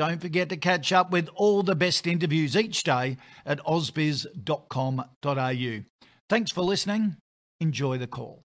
don't forget to catch up with all the best interviews each day at ausbiz.com.au. Thanks for listening. Enjoy the call.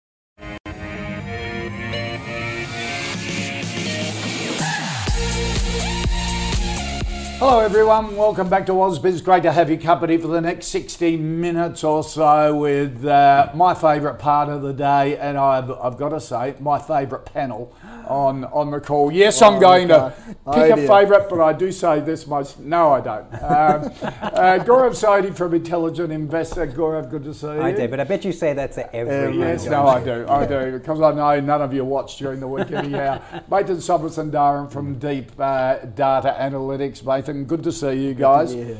Hello, everyone. Welcome back to Ausbiz. Great to have you company for the next 60 minutes or so with uh, my favourite part of the day, and I've, I've got to say, my favourite panel on on the call. Yes, I'm going to pick a favourite, but I do say this much. No, I don't. Um, uh, Gaurav Sodhi from Intelligent Investor. Gaurav, good to see you. Hi, David. I bet you say that to every. Uh, yes, no, I do. I do because I know none of you watch during the week anyhow. Nathan Mathan Somasundaram from Deep uh, Data Analytics. Mathan, good to see you guys. Yeah.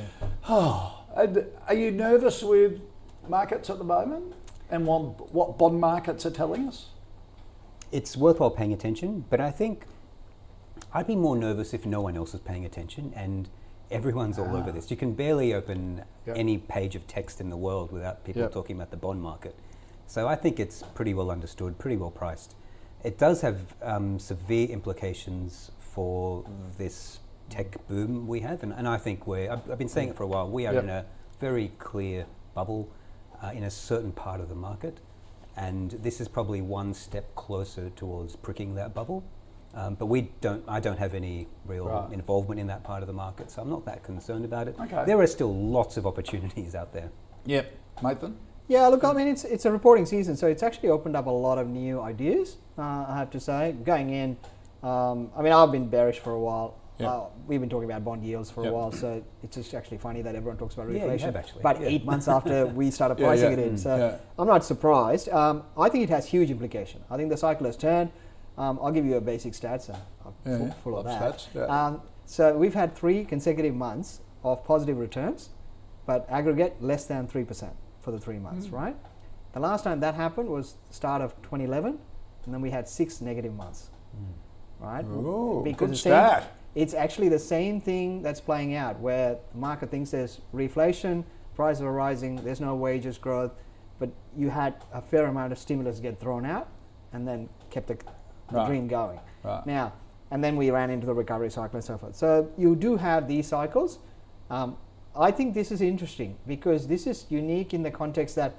Oh, and are you nervous with markets at the moment and what, what bond markets are telling us? It's worthwhile paying attention, but I think I'd be more nervous if no one else is paying attention and everyone's all over this. You can barely open Yep. any page of text in the world without people Yep. talking about the bond market. So I think it's pretty well understood, pretty well priced. It does have um, severe implications for this tech boom we have, and, and I think we're, I've, I've been saying it for a while, we are Yep. in a very clear bubble uh, in a certain part of the market, and this is probably one step closer towards pricking that bubble. Um, but we don't. I don't have any real Right. involvement in that part of the market, so I'm not that concerned about it. Okay. There are still lots of opportunities out there. Yep. Mathan? Yeah, look, I mean, it's it's a reporting season, so it's actually opened up a lot of new ideas. Uh, I have to say, going in, um, I mean, I've been bearish for a while. Yeah. Uh, we've been talking about bond yields for Yep. a while, so it's just actually funny that everyone talks about Yeah, reflation. have actually, But yeah. eight months after we started pricing yeah, it in, mm, so yeah. I'm not surprised. Um, I think it has huge implication. I think the cycle has turned. Um, I'll give you a basic stats. Uh, I'm Yeah, full, yeah, full of love that. stats, yeah. Um, so we've had three consecutive months of positive returns, but aggregate less than three percent for the three months, right? The last time that happened was the start of 2011, and then we had six negative months, right? Ooh, good it's stat. It's actually the same thing that's playing out, where the market thinks there's reflation, prices are rising, there's no wages growth, but you had a fair amount of stimulus get thrown out, and then kept the, the Right. dream going. Right. Now, and then we ran into the recovery cycle and so forth. So you do have these cycles. Um, I think this is interesting because this is unique in the context that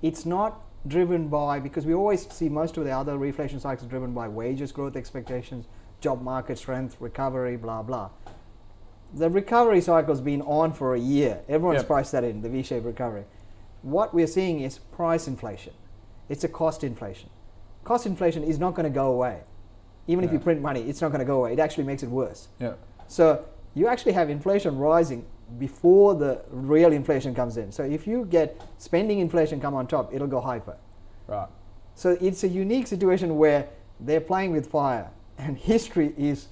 it's not driven by because we always see most of the other reflation cycles driven by wages growth expectations, job market strength, recovery, blah blah. The recovery cycle's been on for a year. Everyone's Yep. priced that in the V-shaped recovery. What we're seeing is price inflation. It's a cost inflation. Cost inflation is not going to go away. Even if you print money, it's not going to go away. It actually makes it worse. Yeah. So you actually have inflation rising before the real inflation comes in. So if you get spending inflation come on top, it'll go hyper. Right. So it's a unique situation where they're playing with fire, and history is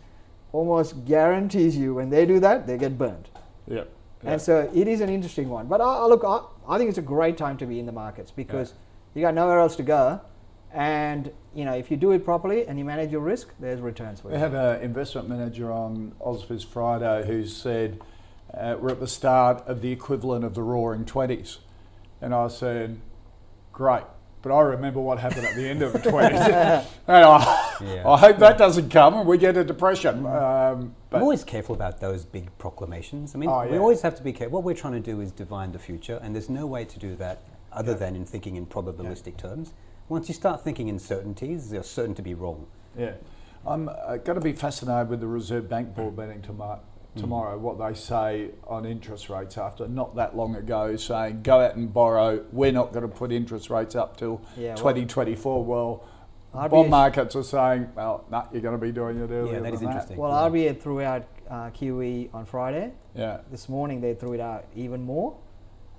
almost guarantees you when they do that, they get burned. Yep. And so it is an interesting one. But I, I look, I, I think it's a great time to be in the markets because you got nowhere else to go, and you know if you do it properly and you manage your risk, there's returns for We you. had an investment manager on Ausbiz Friday who said uh, we're at the start of the equivalent of the Roaring Twenties, and I said, "Great." But I remember what happened at the end of the 20s. and I, Yeah. I hope that doesn't come and we get a depression. Um, but I'm always careful about those big proclamations. I mean, Oh, we always have to be careful. What we're trying to do is divine the future, and there's no way to do that other than in thinking in probabilistic terms. Once you start thinking in certainties, you're certain to be wrong. Yeah. I'm uh, going to be fascinated with the Reserve Bank board meeting tomorrow, tomorrow what they say on interest rates after not that long ago saying go out and borrow. We're not going to put interest rates up till Yeah, 2024. Well, RBA bond markets are saying, well, nah, you're going to be doing it earlier Yeah, that is than interesting. Well, RBA threw out uh, QE on Friday. Yeah. This morning they threw it out even more.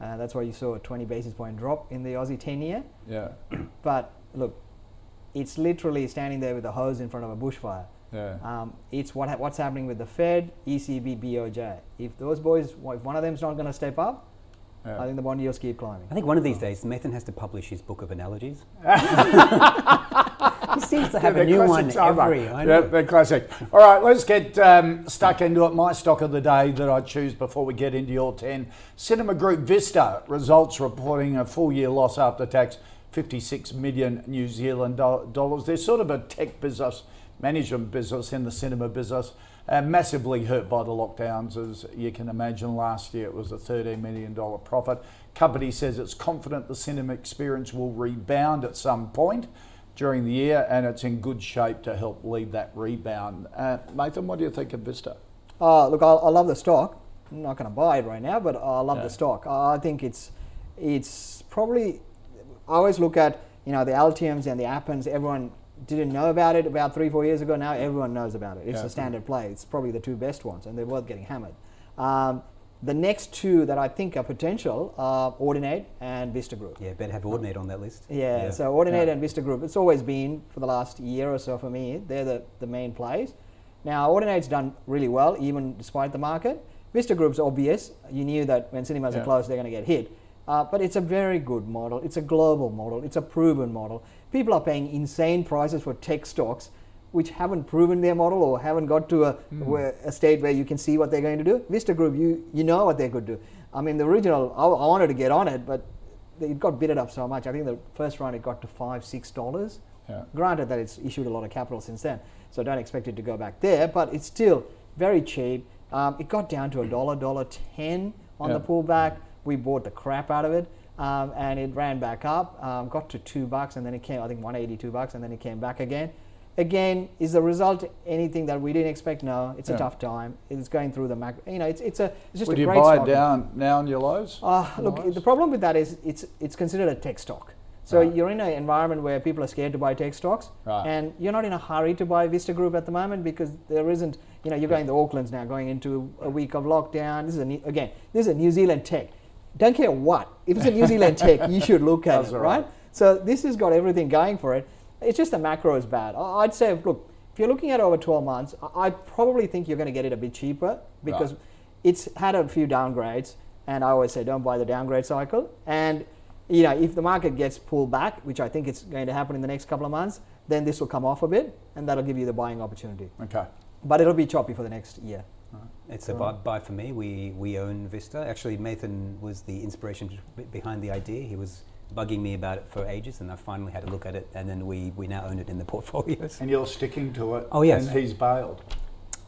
Uh, that's why you saw a 20 basis point drop in the Aussie 10 year. Yeah. But look, it's literally standing there with a hose in front of a bushfire. Yeah. Um, it's what ha- what's happening with the Fed, ECB, BOJ. If those boys, if one of them's not going to step up, Yeah. I think the bond yields keep climbing. I think one of these days, Nathan has to publish his book of analogies. he seems to have Yeah, a new they're one classics, aren't every. I Yeah, they're classic. All right, let's get um, stuck into it. My stock of the day that I choose before we get into your 10. Cinema Group Vista results reporting a full year loss after tax, 56 million New Zealand dollars. They're sort of a tech business, management business in the cinema business. Uh, massively hurt by the lockdowns, as you can imagine. Last year it was a $13 million profit. Company says it's confident the cinema experience will rebound at some point during the year and it's in good shape to help lead that rebound. Uh, Nathan, what do you think of Vista? Uh, look, I, I love the stock. I'm not going to buy it right now, but I love the stock. I think it's it's probably. I always look at you know the Altiums and the Appens. Everyone didn't know about it about three four years ago. Now everyone knows about it. It's Yeah. a standard play. It's probably the two best ones, and they're worth getting hammered. Um, the next two that I think are potential are Audinate and Vista Group. Yeah, better have Audinate on that list. Yeah, so Audinate Yeah. and Vista Group, it's always been for the last year or so for me, they're the, the main plays. Now, Audinate's done really well, even despite the market. Vista Group's obvious. You knew that when cinemas Yeah. are closed, they're going to get hit. Uh, but it's a very good model. It's a global model. It's a proven model. People are paying insane prices for tech stocks which haven't proven their model or haven't got to a, where, a state where you can see what they're going to do. Vista Group, you, you know what they could do. I mean, the original, I, I wanted to get on it, but it got bidded up so much. I think the first round it got to five, six dollars. Yeah. Granted that it's issued a lot of capital since then, so don't expect it to go back there. But it's still very cheap. Um, it got down to a dollar, dollar ten on the Yeah. pullback. We bought the crap out of it, um, and it ran back up. Um, got to two bucks, and then it came. I think one eighty-two bucks, and then it came back again. Again, is the result anything that we didn't expect? No, it's Yeah. a tough time. It's going through the macro. You know, it's it's a it's just Would a you great buy stock. down now on your lows? Uh, look, Otherwise? the problem with that is it's it's considered a tech stock. So Right. you're in an environment where people are scared to buy tech stocks, Right. and you're not in a hurry to buy Vista Group at the moment because there isn't. You know, you're going to Auckland's now, going into a week of lockdown. This is a new, again, this is a New Zealand tech. Don't care what. If it's a New Zealand tech, you should look at That's it, right? right. So this has got everything going for it. It's just the macro is bad. I'd say, look, if you're looking at over 12 months, I I probably think you're going to get it a bit cheaper because Right. it's had a few downgrades, and I always say don't buy the downgrade cycle. And you know, if the market gets pulled back, which I think it's going to happen in the next couple of months, then this will come off a bit, and that'll give you the buying opportunity. Okay. But it'll be choppy for the next year. It's a buy, buy for me. We we own Vista. Actually, Nathan was the inspiration behind the idea. He was bugging me about it for ages, and I finally had a look at it, and then we, we now own it in the portfolios. And you're sticking to it. Oh, yes. And he's bailed.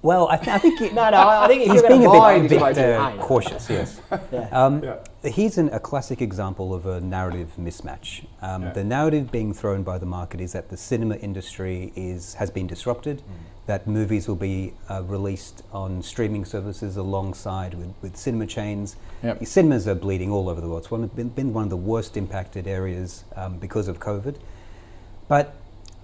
Well, I, th- I think it, No, no, I I think he's being buy, a bit, a bit uh, cautious. Yes. Yeah. Um, Yeah. He's an, a classic example of a narrative mismatch. Um, Yeah. The narrative being thrown by the market is that the cinema industry is has been disrupted, Mm. that movies will be uh, released on streaming services alongside with, with cinema chains. Yep. Cinemas are bleeding all over the world. It's one been, been one of the worst impacted areas um, because of COVID. But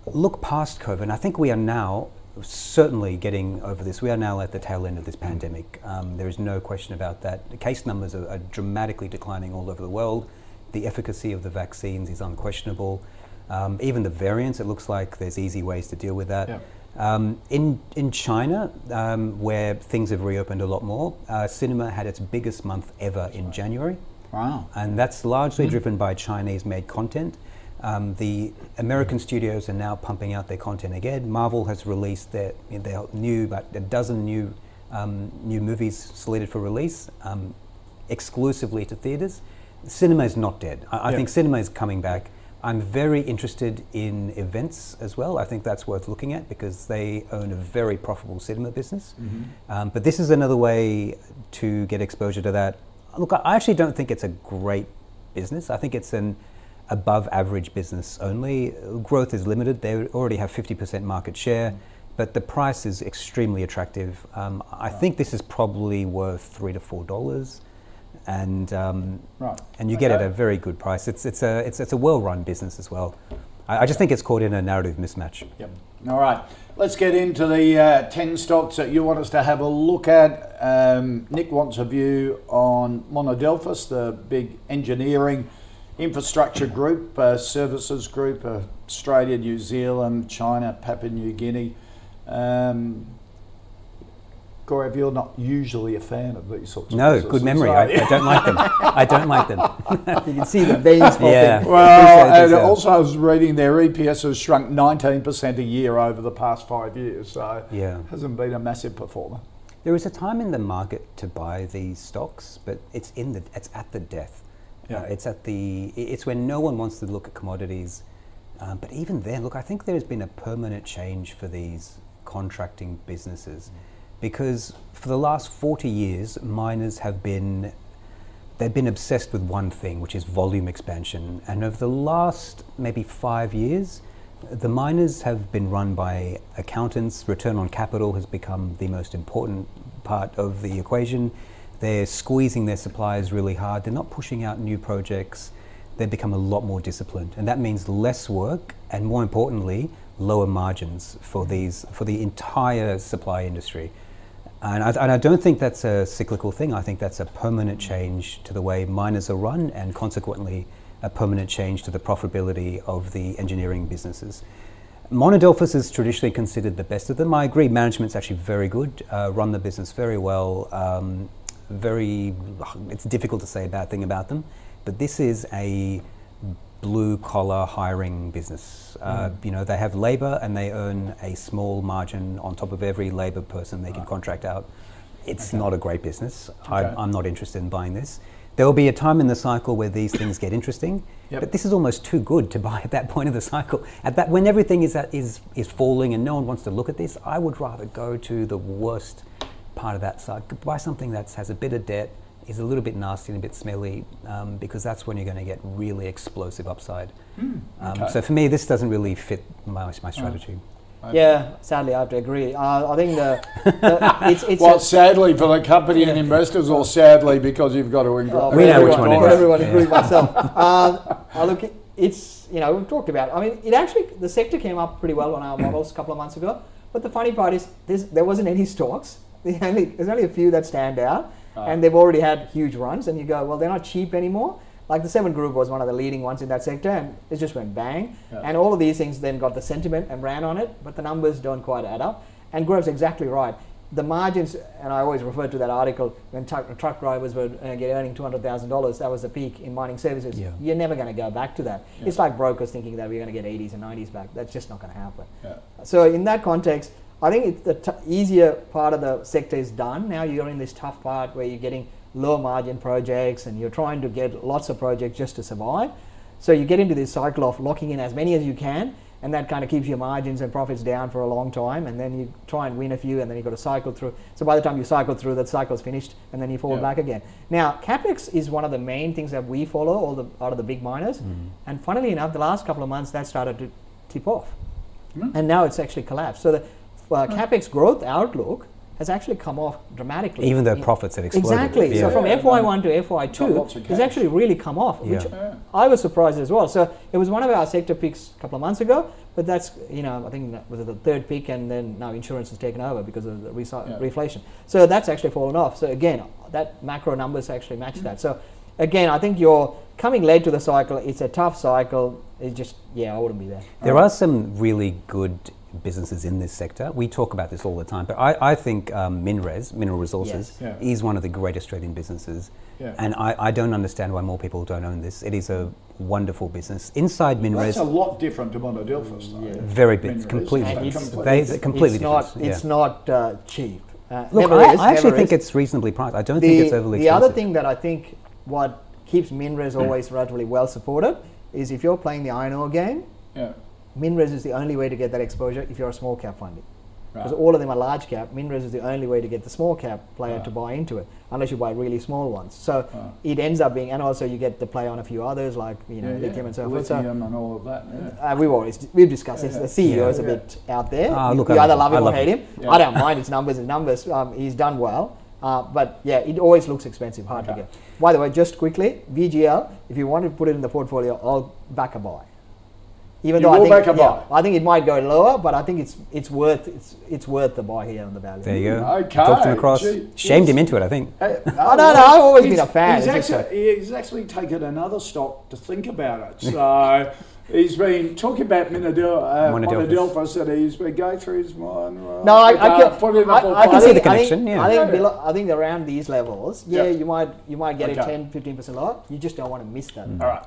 look past COVID, and I think we are now certainly getting over this. We are now at the tail end of this pandemic. Um, there is no question about that. The case numbers are, are dramatically declining all over the world. The efficacy of the vaccines is unquestionable. Um, even the variants, it looks like there's easy ways to deal with that. Yeah. Um, in in China, um, where things have reopened a lot more, uh, cinema had its biggest month ever in January Wow. and that's largely driven by Chinese-made content. Um, the American studios are now pumping out their content again. Marvel has released their, their new, about a dozen new um, new movies slated for release, um, exclusively to theaters. Cinema is not dead. I, I Yeah. think cinema is coming back. I'm very interested in events as well. I think that's worth looking at because they own a very profitable cinema business. Um, but this is another way to get exposure to that. Look, I actually don't think it's a great business. I think it's an above average business only. Growth is limited. They already have 50% market share. but the price is extremely attractive. Um, I think this is probably worth three to four dollars, and um, Right. and you get it at a very good price. It's it's a it's, it's a well-run business as well. I, I just think it's caught in a narrative mismatch. Yep. All right. Let's get into the uh, 10 stocks that you want us to have a look at. Um, Nick wants a view on Monadelphous, the big engineering infrastructure group, uh, services group, uh, Australia, New Zealand, China, Papua New Guinea. Um, Gaurav, you're not usually a fan of these sorts of No, businesses, good memory. I, I don't like them. I don't like them. You can see the veins popping. Yeah. Well, and this, also I was reading their EPS has shrunk 19% a year over the past five years, so Yeah. hasn't been a massive performer. There is a time in the market to buy these stocks, but it's in the it's at the death. Yeah. Uh, it's at the it's when no one wants to look at commodities. Um, but even then, look, I think there's been a permanent change for these contracting businesses, because for the last 40 years, miners have been they've been obsessed with one thing, which is volume expansion. And over the last maybe five years, the miners have been run by accountants. Return on capital has become the most important part of the equation. They're squeezing their suppliers really hard. They're not pushing out new projects. They've become a lot more disciplined, and that means less work and, more importantly, lower margins for these for the entire supply industry. And I, and I don't think that's a cyclical thing. I think that's a permanent change to the way miners are run, and consequently, a permanent change to the profitability of the engineering businesses. Monadelphous is traditionally considered the best of them. I agree, management's actually very good, uh, run the business very well. Um, very, it's difficult to say a bad thing about them, but this is a blue collar hiring business. Uh, You know, they have labor and they earn a small margin on top of every labor person they can contract out. It's not a great business. Okay. I, I'm not interested in buying this. There will be a time in the cycle where these things get interesting, Yep. but this is almost too good to buy at that point of the cycle. At that, when everything is, at, is, is falling and no one wants to look at this, I would rather go to the worst part of that side. Buy something that has a bit of debt, is a little bit nasty and a bit smelly, um, because that's when you're going to get really explosive upside. um, okay. so for me, this doesn't really fit my, my strategy. Yeah, sadly, I have to agree. Uh, I think the, the it's it's Well, a- sadly for the company and investors, or sadly because you've got to Oh, engross. We know which everyone- one it for is. Everyone, Yeah. including myself. um, I look, it's you know we've talked about. It. I mean, it actually the sector came up pretty well on our models a couple of months ago. But the funny part is, this, there wasn't any stocks. The only, there's only a few that stand out, and they've already had huge runs. And you go, well, they're not cheap anymore. Like the Seven Group was one of the leading ones in that sector, and it just went bang. Yeah. And all of these things then got the sentiment and ran on it, but the numbers don't quite add up. And Gaurav's exactly right. The margins, and I always refer to that article when truck, truck drivers were uh, get earning two hundred thousand dollars. That was the peak in mining services. Yeah. You're never going to go back to that. It's like brokers thinking that we're going to get 80s and 90s back. That's just not going to happen. Yeah. So in that context, I think it's the t- easier part of the sector is done. Now you're in this tough part where you're getting low margin projects and you're trying to get lots of projects just to survive. So you get into this cycle of locking in as many as you can, and that kind of keeps your margins and profits down for a long time. And then you try and win a few, and then you've got to cycle through. So by the time you cycle through, that cycle's finished, and then you fall Yeah. back again. Now, capex is one of the main things that we follow, all the out of the big miners. Mm-hmm. And funnily enough, the last couple of months that started to tip off mm-hmm. and now it's actually collapsed. So the uh, capex growth outlook has actually come off dramatically. Even though profits have exploded. Exactly. So from Yeah, FY1 to FY2, lots it's actually really come off, which Yeah. I was surprised as well. So it was one of our sector peaks a couple of months ago, but that's you know I think that was the third peak, and then now insurance has taken over because of the resi- Yeah. reflation. So that's actually fallen off. So again, that macro numbers actually match that. So again, I think you're coming late to the cycle. It's a tough cycle. It's just yeah, I wouldn't be there. There are some really good businesses in this sector. We talk about this all the time, but I, I think um, MinRes, Mineral Resources, Yes. is one of the great Australian businesses. Yeah. And I, I don't understand why more people don't own this. It is a wonderful business. Inside MinRes. That's a lot different to Monadelphous, though. very big, Minerals. completely different. it's- They, it's- completely it's not, different. It's not uh, cheap. Uh, Look, I, is, I actually think is. it's reasonably priced. I don't the, think it's overly the expensive. other thing that I think what keeps MinRes always relatively well supported is if you're playing the iron ore game, Yeah. MinRes is the only way to get that exposure if you're a small cap funding. because Right. all of them are large cap. MinRes is the only way to get the small cap player Right. to buy into it, unless you buy really small ones. So Right. it ends up being, and also you get the play on a few others like you know Yeah, yeah. lithium and so forth. So and all of that. Yeah. uh, we've always we've discussed this. Yeah, The CEO is a yeah. bit out there. You look, you I either love love him. him or hate him. him. Yeah. I don't mind his numbers. His numbers, um, he's done well. Uh, but yeah, it always looks expensive, hard to get. By the way, just quickly, VGL. If you want to put it in the portfolio, I'll back a buy. Even You though I think, back a yeah, buy? I think it might go lower, but I think it's it's worth it's it's worth the buy here on the value. There you go. Okay, Talked him across. gee, Shamed him into it, I think. Hey, no, no, I've always been a fan, He's it's just actually, he's actually taken another stock to think about it. So he's been talking about Monadel, uh, Monadelphous. Monadelphous and he's been going through his mind. Right, No, I, I can, put it in the I, I portfolio. can see the think- I think- connection, yeah. I think, Yeah. below, I think around these levels, yeah, Yeah. you might you might get Okay. a 10, 15 percent lower. You just don't want to miss that. All right.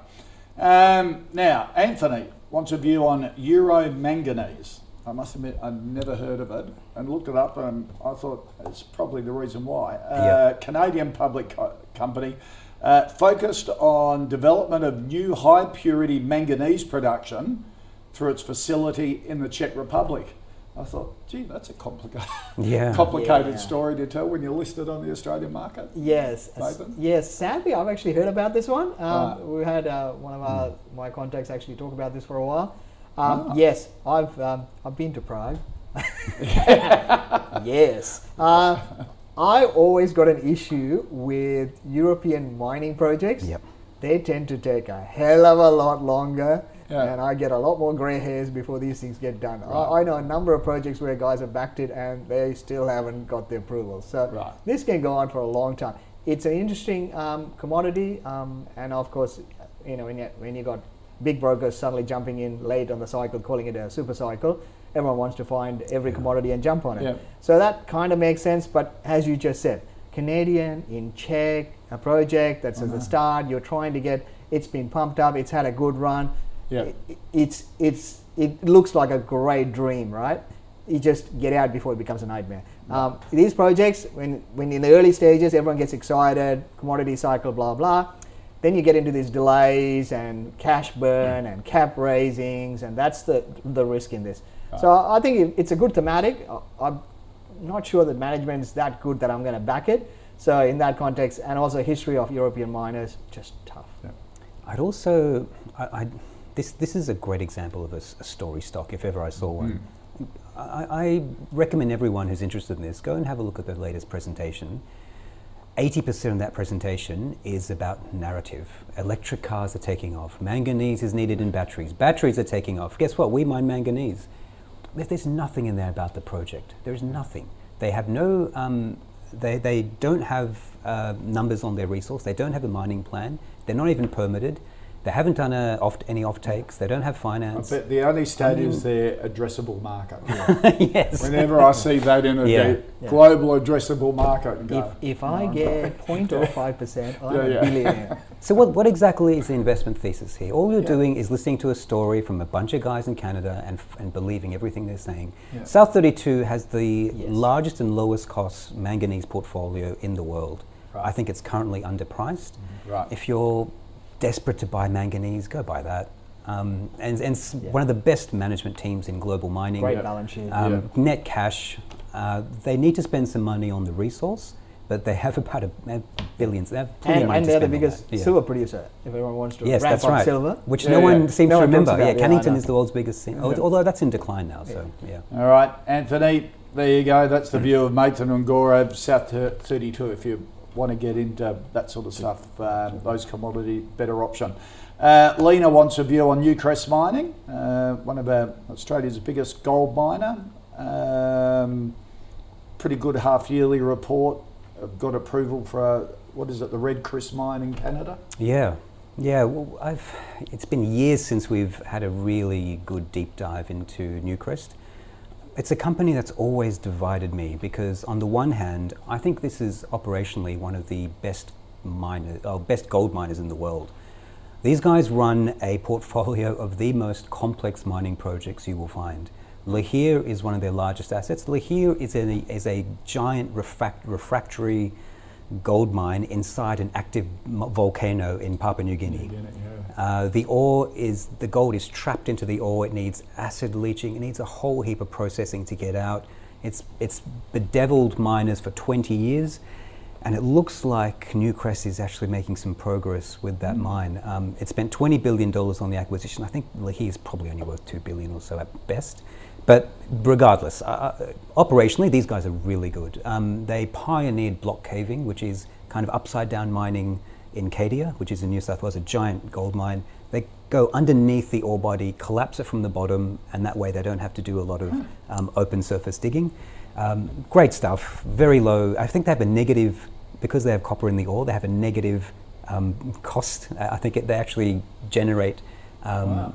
Um, now, Anthony wants a view on Euro manganese. I must admit, I'd never heard of it and looked it up, and I thought it's probably the reason why. Uh, Canadian public co- company uh, focused on development of new high purity manganese production through its facility in the Czech Republic. I thought, gee, that's a complicated, Yeah. complicated Yeah. story to tell when you're listed on the Australian market. Yes, Nathan? yes. Sadly, I've actually heard about this one. Um, Right. We had uh, one of our, my contacts actually talk about this for a while. Um, Ah. Yes, I've um, I've been to Prague. yes, uh, I always got an issue with European mining projects. Yep. They tend to take a hell of a lot longer. Yeah. And I get a lot more grey hairs before these things get done. I, I know a number of projects where guys have backed it and they still haven't got the approval. So Right. this can go on for a long time. It's an interesting um, commodity, um, and of course, you know when you, when you got big brokers suddenly jumping in late on the cycle, calling it a super cycle, everyone wants to find every commodity and jump on it. Yeah. So that kind of makes sense. But as you just said, Canadian in Czech, a project that's Uh-huh. at the start, you're trying to get. It's been pumped up. It's had a good run. Yeah. It- it's it's it looks like a great dream, right? You just get out before it becomes a nightmare. Um, these projects, when when in the early stages, everyone gets excited, commodity cycle, blah blah. Then you get into these delays and cash burn and cap raisings, and that's the the risk in this. So I I think it's a good thematic. I- I'm not sure that management is that good that I'm going to back it. So in that context, and also history of European miners, just tough. I'd also, I, I, this this is a great example of a story stock if ever I saw one. I, I recommend everyone who's interested in this go and have a look at the latest presentation. 80% of that presentation is about narrative. Electric cars are taking off. Manganese is needed in batteries. Batteries are taking off. Guess what? We mine manganese. There's nothing in there about the project. There's nothing. They have no, um, they, they don't have uh, numbers on their resource. They don't have a mining plan. They're not even permitted. They haven't done a off, any off takes. They don't have finance. But the only stat is mm. their addressable market. yes. Whenever I see that in a Yeah. de- global addressable market, and If, go, if I get 0.05%, I'm Yeah, a billionaire. So what, what exactly is the investment thesis here? All you're doing is listening to a story from a bunch of guys in Canada and, f- and believing everything they're saying. Yeah. South 32 has the Yes. largest and lowest cost manganese portfolio in the world. Right. I think it's currently underpriced. Right. If you're desperate to buy manganese, go buy that. Um, and and Yeah. one of the best management teams in global mining. Great balance sheet. Um, Yeah. Net cash. Uh, they need to spend some money on the resource, but they have about a, they have billions. They have plenty and, of money and to they're the spend on biggest. Yeah. silver producer. If everyone wants to Yes, ramp that's right. silver, Which Yeah, no one seems No to one remember. about Yeah, it, yeah, Cannington is the world's biggest. Thing. al- Although that's in decline now. So yeah. All right, Anthony, there you go. That's the view of Mathan and Gaurav, South 32. If you want to get into that sort of stuff, um, those commodity, better option. Uh, Lena wants a view on Newcrest Mining, uh, one of our Australia's biggest gold miner. Um, pretty good half yearly report. I've got approval for, uh, what is it, the Red Chris mine in Canada? Yeah, yeah. Well, I've. It's been years since we've had a really good deep dive into Newcrest. It's a company that's always divided me because, on the one hand, I think this is operationally one of the best miners, or best gold miners in the world. These guys run a portfolio of the most complex mining projects you will find. Lihir is one of their largest assets. Lihir is a, is a giant refract, refractory gold mine inside an active volcano in Papua New Guinea. Uh, the ore is the gold is trapped into the ore. It needs acid leaching. It needs a whole heap of processing to get out. It's it's bedeviled miners for 20 years, and it looks like Newcrest is actually making some progress with that mine. Um, it spent 20 billion dollars on the acquisition. I think Lihir is probably only worth two billion or so at best. But regardless, uh, uh, operationally, these guys are really good. Um, they pioneered block caving, which is kind of upside down mining in Cadia, which is in New South Wales, a giant gold mine. They go underneath the ore body, collapse it from the bottom, and that way they don't have to do a lot of um, open surface digging. Um, great stuff, very low. I think they have a negative, because they have copper in the ore, they have a negative um, cost. I think it, they actually generate um,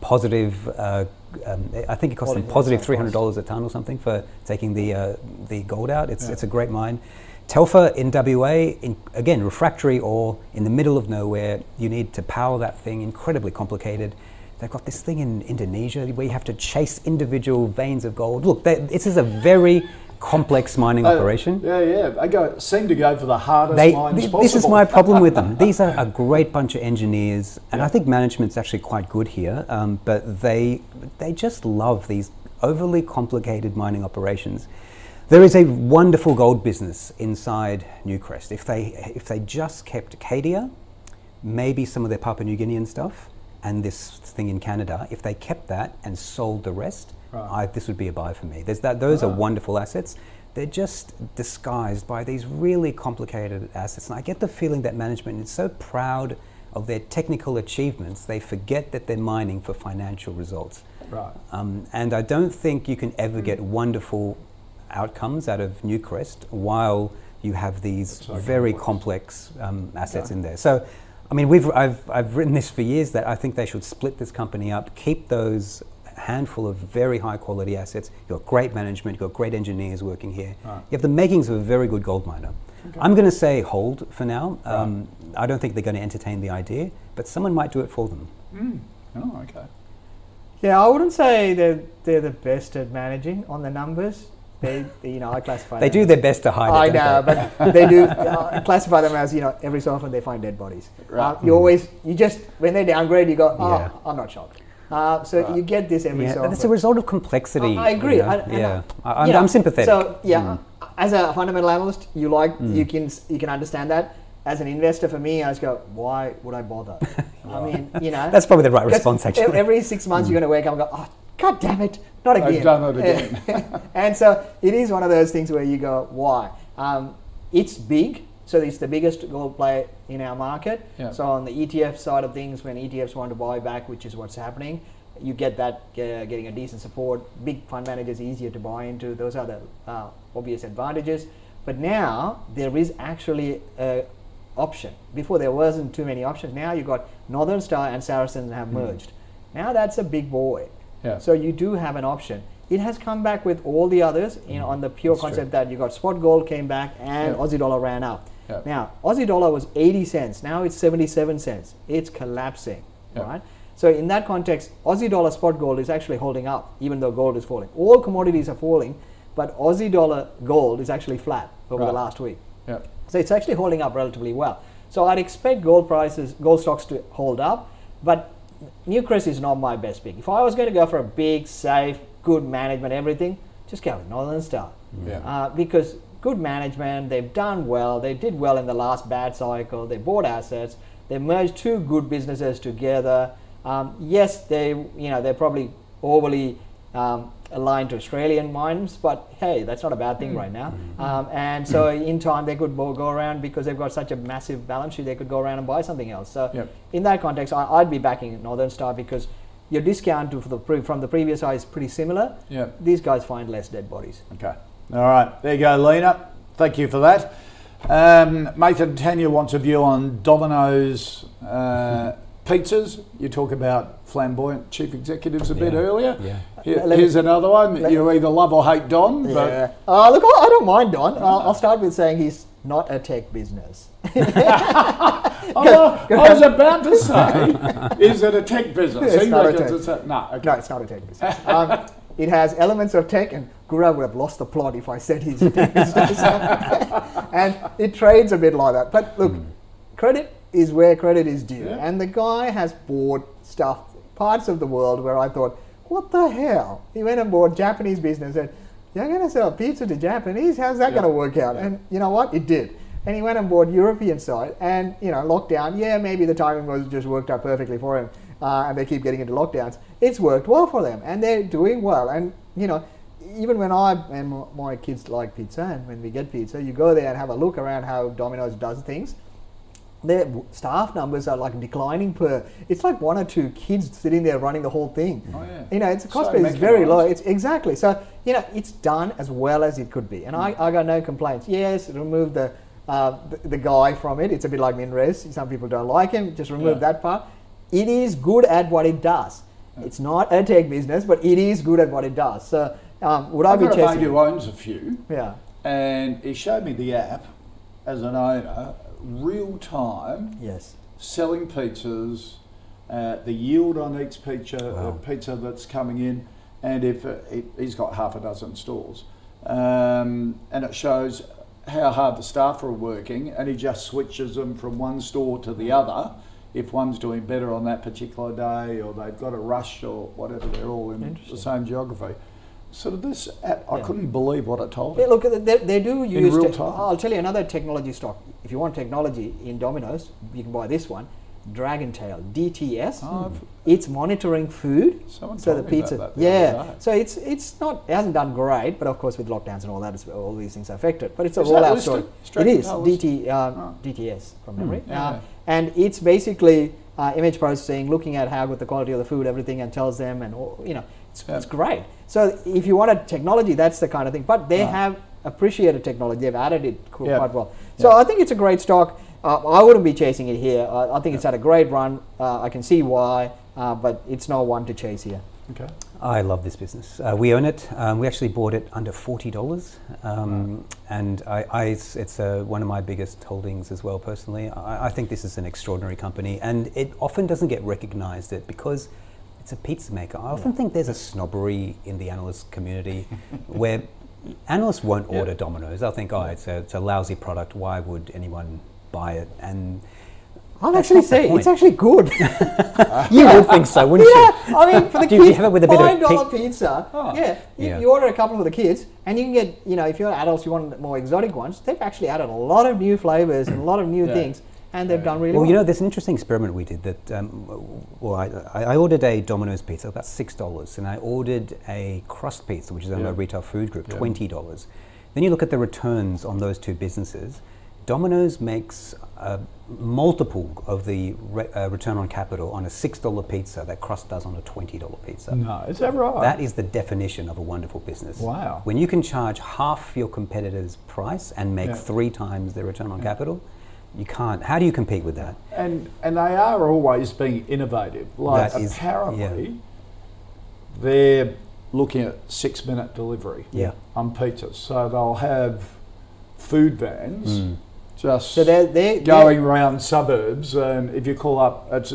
positive. Uh, um, I think it costs them positive three hundred dollars a ton or something for taking the uh, the gold out. It's it's a great mine. Telfer in WA, in, again refractory ore in the middle of nowhere. You need to power that thing. Incredibly complicated. They've got this thing in Indonesia where you have to chase individual veins of gold. Look, they, this is a very complex mining Oh, operation. Yeah, yeah. They go seem to go for the hardest They, mines thi- possible. this is my problem with them. These are a great bunch of engineers, and I think management's actually quite good here. Um, but they they just love these overly complicated mining operations. There is a wonderful gold business inside Newcrest. If they if they just kept Cadia, maybe some of their Papua New Guinean stuff, and this thing in Canada, if they kept that and sold the rest, I, this would be a buy for me. There's that, those are wonderful assets. They're just disguised by these really complicated assets. And I get the feeling that management is so proud of their technical achievements, they forget that they're mining for financial results. Right. Um, and I don't think you can ever get wonderful outcomes out of Newcrest while you have these very complex um, assets in there. So, I mean, we've I've, I've written this for years that I think they should split this company up, keep those handful of very high quality assets. You've got great management, you've got great engineers working here. You have the makings of a very good gold miner. I'm going to say hold for now. Um, I don't think they're going to entertain the idea, but someone might do it for them. Oh, okay. Yeah, I wouldn't say they're, they're the best at managing on the numbers. They, they, you know, I classify They do their best to hide I it. know, but they do uh, classify them as you know. Every so often they find dead bodies. Uh, you always, you just when they downgrade, you go, oh, Yeah. I'm not shocked. Uh, so you get this every Yeah, so often. it's a result of complexity. I agree. you know? I- and yeah, I, am you know, I'm sympathetic. So yeah, Mm. as a fundamental analyst, you like you can you can understand that. As an investor, for me, I just go, why would I bother? I mean, you know, That's probably the right response, actually. Every six months, you're going to wake up and go, oh, god damn it, not again. I've done it again. and so it is one of those things where you go, why? Um, it's big, so it's the biggest gold player in our market. Yeah. So on the ETF side of things, when ETFs want to buy back, which is what's happening, you get that uh, getting a decent support. Big fund managers easier to buy into. Those are the uh, obvious advantages. But now there is actually a option. Before there wasn't too many options. Now you've got Northern Star and Saracen have merged. Now that's a big boy. Yeah. So you do have an option. It has come back with all the others, you know, on the pure That's true. concept that you got spot gold came back and Yeah. Aussie dollar ran up. Yeah. Now Aussie dollar was 80 cents. Now it's 77 cents. It's collapsing, Yeah. right? So in that context, Aussie dollar spot gold is actually holding up, even though gold is falling. All commodities are falling, but Aussie dollar gold is actually flat over the last week. Yeah. So it's actually holding up relatively well. So I'd expect gold prices, gold stocks to hold up, but Newcrest is not my best pick. If I was going to go for a big, safe, good management, everything, just go with Northern Star. Yeah. Uh, because good management, they've done well, they did well in the last bad cycle, they bought assets, they merged two good businesses together. Um, yes, they, you know, they're probably overly um, aligned to Australian mines, but hey, that's not a bad thing right now. Um, and so in time they could go go around because they've got such a massive balance sheet, they could go around and buy something else. So Yep. in that context, I, I'd be backing Northern Star because your discount to, for the pre, from the previous high is pretty similar. Yep. These guys find less dead bodies. Okay. All right. There you go, Lena. Thank you for that. Um, Nathan Tanya wants a view on Domino's uh, pizzas. You talk about flamboyant chief executives a bit Yeah. earlier. Yeah. Here- Let me- here's another one. you either love or hate Don. But Yeah. Uh, look, I I don't mind Don. I'll, I'll start with saying he's not a tech business. Oh, I was about to say, is it a tech business? It's He not a tech. it's a- no, okay. No, it's not a tech business. Um, it has elements of tech, and Gaurav would have lost the plot if I said he's a tech business. and it trades a bit like that. But look, hmm. credit is where credit is due. Yeah. And the guy has bought stuff, parts of the world where I thought, what the hell? He went and bought Japanese business and you're going to sell pizza to Japanese? How's that Yeah. going to work out? And you know what? It did. And he went and bought European side, and you know, lockdown. Yeah, maybe the timing was just worked out perfectly for him, uh, and they keep getting into lockdowns. It's worked well for them, and they're doing well. And you know, even when I and my kids like pizza, and when we get pizza, you go there and have a look around how Domino's does things. Their staff numbers are like declining per. It's like one or two kids sitting there running the whole thing. Oh, yeah. You know, it's cost So base is very low. It's exactly so. You know, it's done as well as it could be, and I, I got no complaints. Yes, remove the, uh, the the guy from it. It's a bit like Minres. Some people don't like him. Just remove Yeah. that part. It is good at what it does. It's not a tech business, but it is good at what it does. So, um, would I I've be got a mate who owns a few, Yeah. and he showed me the app as an owner, real time, Yes. selling pizzas, uh, the yield on each pizza, uh, pizza that's coming in, and if uh, he, he's got half a dozen stores, um, and it shows how hard the staff are working, and he just switches them from one store to the other. If one's doing better on that particular day, or they've got a rush, or whatever, they're all in the same geography. So this app, I couldn't believe what it told Yeah, look, they, they do use. real te- time. I'll tell you another technology stock. If you want technology in Domino's, you can buy this one, Dragon Tail DTS. Oh, it's monitoring food. Someone so the pizza, about that the yeah. So it's it's not it hasn't done great, but of course with lockdowns and all that, it's, all these things are affected. But it's a Is that rollout listed? story. It is DT uh, Oh. DTS from memory, Yeah. uh, and it's basically uh, image processing, looking at how good the quality of the food, everything, and tells them, and you know, it's, Yeah. it's great. So if you wanted technology, that's the kind of thing. But they Right. have appreciated technology; they've added it qu- Yeah. quite well. So Yeah. I think it's a great stock. Uh, I wouldn't be chasing it here. Uh, I think it's had a great run. Uh, I can see why, uh, but it's not one to chase here. Okay. I love this business. Uh, we own it. Um, we actually bought it under forty dollars, um, and I, I, it's, it's uh, one of my biggest holdings as well. Personally, I, I think this is an extraordinary company, and it often doesn't get recognised that because it's a pizza maker. I often think there's a snobbery in the analyst community where analysts won't Yeah. order Domino's. They'll think, oh, it's a, it's a lousy product. Why would anyone buy it? And I'll That's actually say it's actually good. you would think so, wouldn't you? yeah, I mean, for the you kids, have it with a bit five dollar pizza. Yeah, you, Yeah. you order a couple for the kids, and you can get, you know, if you're adults, you want more exotic ones. They've actually added a lot of new flavors and a lot of new Yeah. things, and they've done really Well, well. you know, there's an interesting experiment we did that. Um, well, I, I ordered a Domino's pizza, about six dollars, and I ordered a crust pizza, which is on Yeah. a retail food group, twenty dollars. Then you look at the returns on those two businesses. Domino's makes a multiple of the re- uh, return on capital on a six dollar pizza that crust does on a twenty dollar pizza. No, is that right? That is the definition of a wonderful business. Wow. When you can charge half your competitor's price and make Yeah. three times their return on capital, you can't. How do you compete with that? and and they are always being innovative. Like That is- apparently, they're looking at six minute delivery. Yeah. On pizzas, so they'll have food vans Mm. Just So they're, they going around suburbs, and if you call up, it's,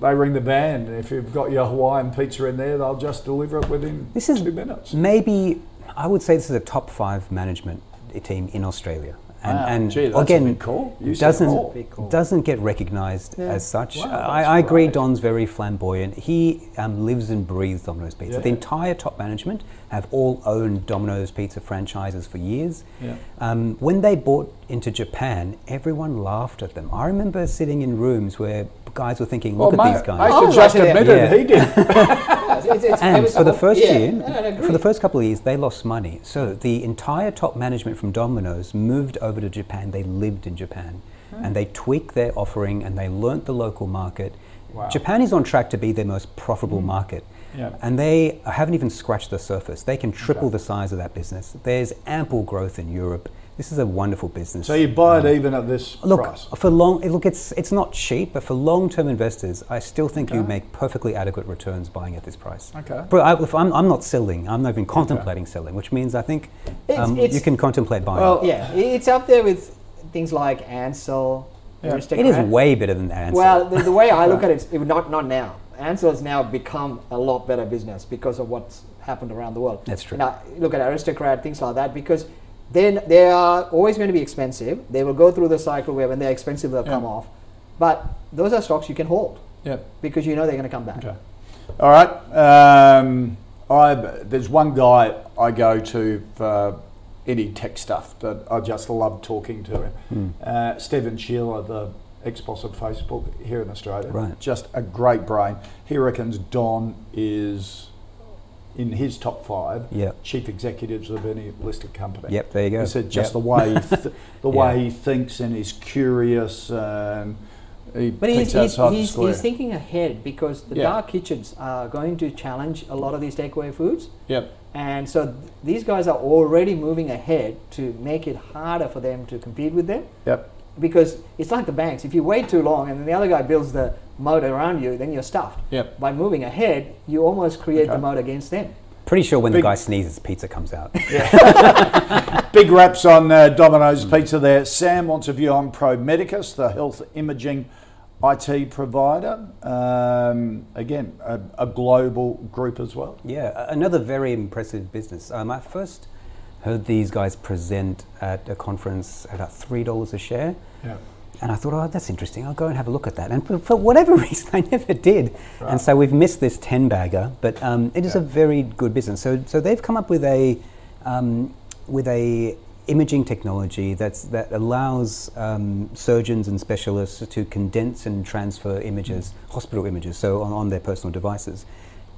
they ring the van. If you've got your Hawaiian pizza in there, they'll just deliver it within This is two minutes. maybe I would say this is a top five management team in Australia, and, Wow. and Gee, that's a again big call. You said it all. doesn't Big call. doesn't get recognised Yeah. as such. Wow, I, I agree. great. Don's very flamboyant. He um, lives and breathes Domino's Pizza. The entire top management have all owned Domino's Pizza franchises for years. Yeah. Um, when they bought into Japan, everyone laughed at them. I remember sitting in rooms where guys were thinking, "Look well, at mate, these guys." I Oh, could right just admit it. Yeah. He did. it's, it's, and it's- for the first yeah, year, I for the first couple of years, they lost money. So the entire top management from Domino's moved over to Japan. They lived in Japan, and they tweaked their offering and they learnt the local market. Wow. Japan is on track to be their most profitable market. Yeah. And they haven't even scratched the surface. They can triple the size of that business. There's ample growth in Europe. This is a wonderful business. so you buy it even at this Look, price. for long, look, it's it's not cheap, but for long-term investors, I still think you make perfectly adequate returns buying at this price. Okay. But I, if I'm, I'm not selling. I'm not even contemplating selling, which means I think It's- um, it's- you can contemplate buying. Well, yeah, it's up there with things like Ansell. Yeah. it is way better than that. answer. Well, the, the way I look at it, it not not now. has now become a lot better business because of what's happened around the world. That's true. Now look at Aristocrat, things like that, because then they are always going to be expensive. They will go through the cycle where when they're expensive they'll come off. But those are stocks you can hold yeah. because you know they're going to come back. Okay. All right. Um, I there's one guy I go to for any tech stuff that I just love talking to him. Hmm. Uh, Stephen Scheeler, the ex-boss of Facebook here in Australia, Right. just a great brain. He reckons Don is in his top five Yep. chief executives of any listed company. Yep, there you go. He said just Yep. the way he th- the Yeah. way he thinks and he's curious and he But he's, he's, he's, thinking ahead because the Yeah. dark kitchens are going to challenge a lot of these takeaway foods. Yep. And so th- these guys are already moving ahead to make it harder for them to compete with them. Yep. Because it's like the banks. If you wait too long and then the other guy builds the moat around you, then you're stuffed. Yep. By moving ahead, you almost create the Okay. moat against them. Pretty sure when Big- the guy sneezes, pizza comes out. Yeah. Big raps on uh, Domino's Pizza there. Sam wants a view on Pro Medicus, the health imaging IT provider. Um, again, a, a global group as well. Yeah, another very impressive business. Um, I first heard these guys present at a conference at about three dollars a share, Yeah. And I thought, oh, that's interesting. I'll go and have a look at that. And for, for whatever reason, I never did. And so we've missed this ten bagger, but um, it is a very good business. So, so they've come up with a um, with a imaging technology that's that allows um, surgeons and specialists to condense and transfer images, hospital images, so on, on their personal devices.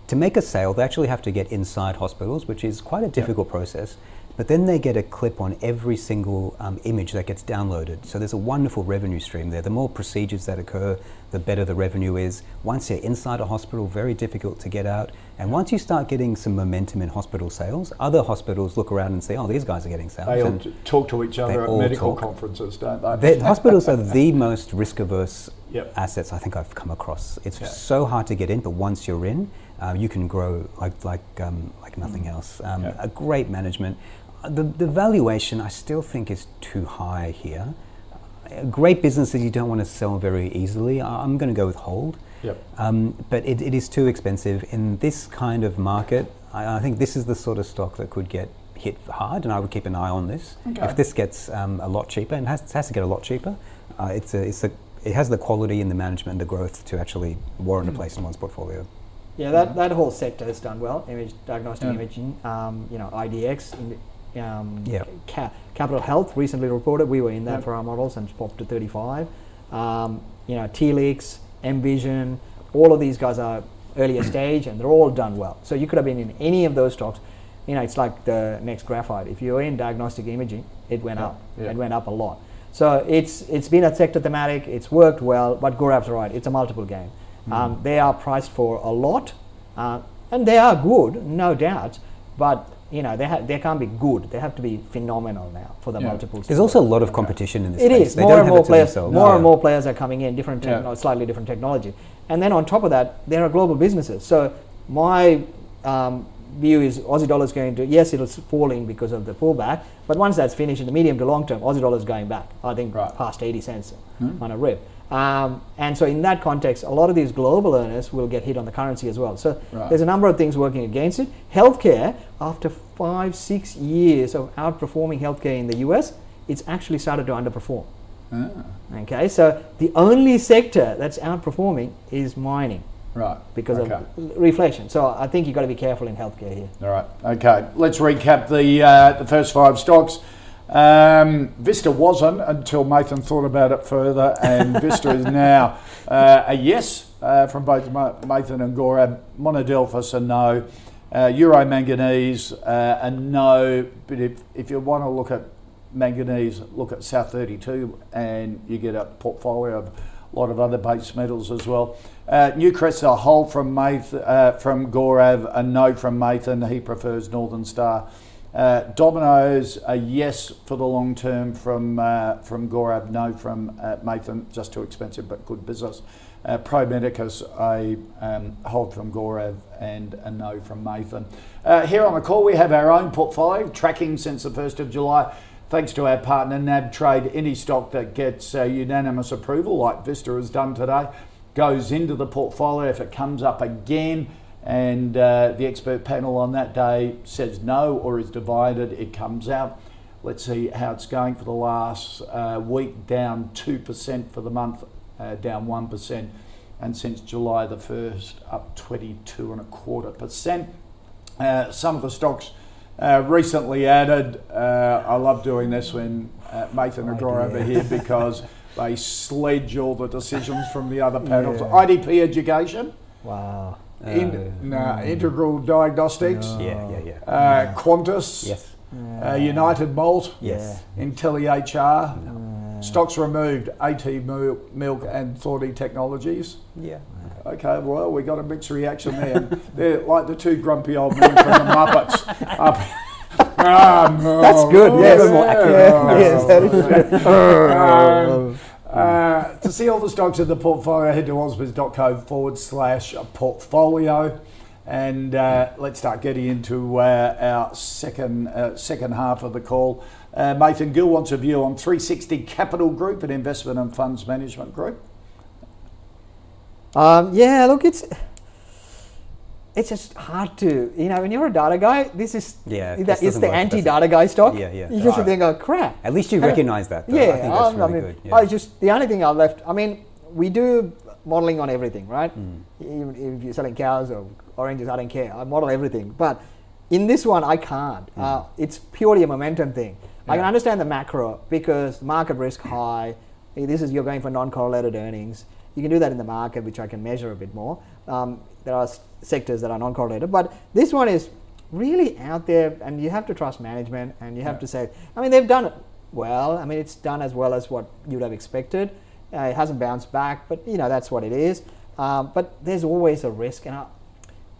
To make a sale, they actually have to get inside hospitals, which is quite a difficult process. But then they get a clip on every single um, image that gets downloaded. So there's a wonderful revenue stream there. The more procedures that occur, the better the revenue is. Once you're inside a hospital, very difficult to get out. And once you start getting some momentum in hospital sales, other hospitals look around and say, oh, these guys are getting sales. They all And talk to each other at medical talk. conferences, don't they? hospitals are the most risk averse Yep. assets I think I've come across. It's Yeah. so hard to get in, but once you're in, uh, you can grow like like um, like nothing else. Um, Yeah. A great management. The, the valuation I still think is too high here. Great businesses you don't want to sell very easily. I'm going to go with hold. Yep. Um, but it, it is too expensive in this kind of market. I, I think this is the sort of stock that could get hit hard, and I would keep an eye on this. Okay. If this gets um, a lot cheaper, and has, has to get a lot cheaper, uh, it's a, it's a, it has the quality and the management and the growth to actually warrant a place in one's portfolio. Yeah, that, that whole sector has done well. Image diagnostic Yeah. imaging, um, you know, IDX, in, um, Yeah. Ca- Capitol Health recently reported we were in that Yeah. for our models and popped to 35. Um, you know, Telix, Envision, all of these guys are earlier stage and they're all done well. So you could have been in any of those stocks. You know, it's like the next graphite. If you're in diagnostic imaging, it went Yeah. up. Yeah. It went up a lot. So it's it's been a sector thematic. It's worked well, but Gaurav's right. It's a multiple game. Hmm. Um, they are priced for a lot, uh, and they are good, no doubt. But you know, they ha- they can't be good. They have to be phenomenal now for the Yeah. multiples. There's also a lot of competition in this It space. is They more don't and more it to players. themselves. More and more players are coming in, different, Yeah. slightly different technology, and then on top of that, there are global businesses. So my um, view is Aussie dollar is going to yes, it'll s- because of the pullback, but once that's finished in the medium to long term, Aussie dollar is going back. I think Right. past 80 cents on a rip. Um, and so in that context, a lot of these global earners will get hit on the currency as well. So Right. there's a number of things working against it. Healthcare, after five, six years of outperforming healthcare in the US, it's actually started to underperform. Ah, Okay, so the only sector that's outperforming is mining right. because okay. of reflation. So I think you've got to be careful in healthcare here. All right. Okay. Let's recap the uh, the first five stocks. Um, Vista wasn't until Nathan thought about it further, and Vista is now uh, a yes uh, from both Nathan and Gaurav. Monadelphous a no. Uh, Euro manganese uh, a no. But if, if you want to look at manganese, look at South 32, and you get a portfolio of a lot of other base metals as well. Uh, Newcrest a hold from Math, uh, from Gaurav, a no from Mathan. He prefers Northern Star. Uh, Domino's a yes for the long term from uh, from Gaurav, no from uh. Just too expensive, but good business. Uh, Pro Medicus a um, hold from Gaurav and a no from Mathan. Uh, here on the call, we have our own portfolio tracking since the first of July. Thanks to our partner NAB Trade, any stock that gets uh, unanimous approval, like Vista has done today, goes into the portfolio. If it comes up again and uh, the expert panel on that day says no or is divided, it comes out. Let's see how it's going for the last uh, week, down 2% for the month, uh, down 1%. And since July the 1st, up 22 and a quarter percent. uh, some of the stocks uh, recently added. Uh, I love doing this when uh, Nathan and Gore over here because they sledge all the decisions from the other panels. Yeah. IDP Education, Wow. In, nah, Integral Diagnostics, Yeah, yeah, yeah. uh, Qantas, Yes. uh, United Malt, Yes. IntelliHR, stocks removed, a2 Milk and Thorny Technologies. Yeah. Okay, well, we got a mixed reaction there. They're like the two grumpy old men from the Muppets. Up. No. That's good, yes. Even more accurate. Yeah, yes, that is Um, uh, to see all the stocks in the portfolio, head to ausbiz.co forward slash portfolio. And uh, let's start getting into uh, our second uh, second half of the call. Uh, Nathan Gill wants a view on 360 Capital Group, an investment and funds management group. Um, yeah, look, it's it's just hard to you know when you're a data guy. This is Yeah, that- it's the it? anti-data guy stock. Yeah, yeah. You just Right. think, oh crap. At least you recognise that. Though. Yeah, I think that's really I mean, good. Yeah. I just the only thing I left. I mean, we do modeling on everything, right? Hmm. Even if you're selling cows or oranges, I don't care. I model everything, but in this one, I can't. Hmm. Uh, it's purely a momentum thing. I can understand the macro because market risk high. This is you're going for non-correlated earnings. You can do that in the market, which I can measure a bit more. Um, there are sectors that are non-correlated, but this one is really out there, and you have to trust management, and you have Yeah. to say, I mean, they've done it well. I mean, it's done as well as what you'd have expected. Uh, it hasn't bounced back, but you know that's what it is. Um, but there's always a risk, and I,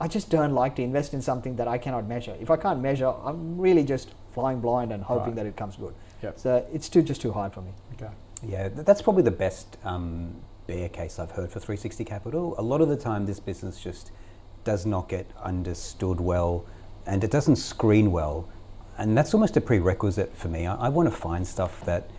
I just don't like to invest in something that I cannot measure. If I can't measure, I'm really just flying blind and hoping Right. that it comes good. Yep. So it's too just too hard for me. Okay. Yeah, that's probably the best um, bear case I've heard for 360 Capital. A lot of the time, this business just does not get understood well and it doesn't screen well. And that's almost a prerequisite for me. I, I want to find stuff that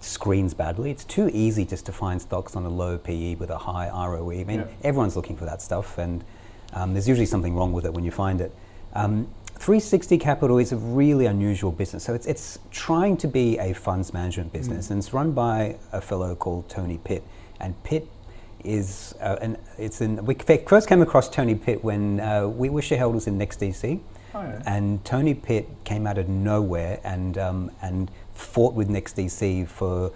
screens badly. It's too easy just to find stocks on a low PE with a high ROE. I mean, Yeah. everyone's looking for that stuff, and um, there's usually something wrong with it when you find it. Um, 360 Capital is a really unusual business. So it's, it's trying to be a funds management business, and it's run by a fellow called Tony Pitt. And Pitt is uh, an it's in we first came across Tony Pitt when uh, we were shareholders in NextDC, Oh, yeah. and Tony Pitt came out of nowhere and um, and fought with NextDC for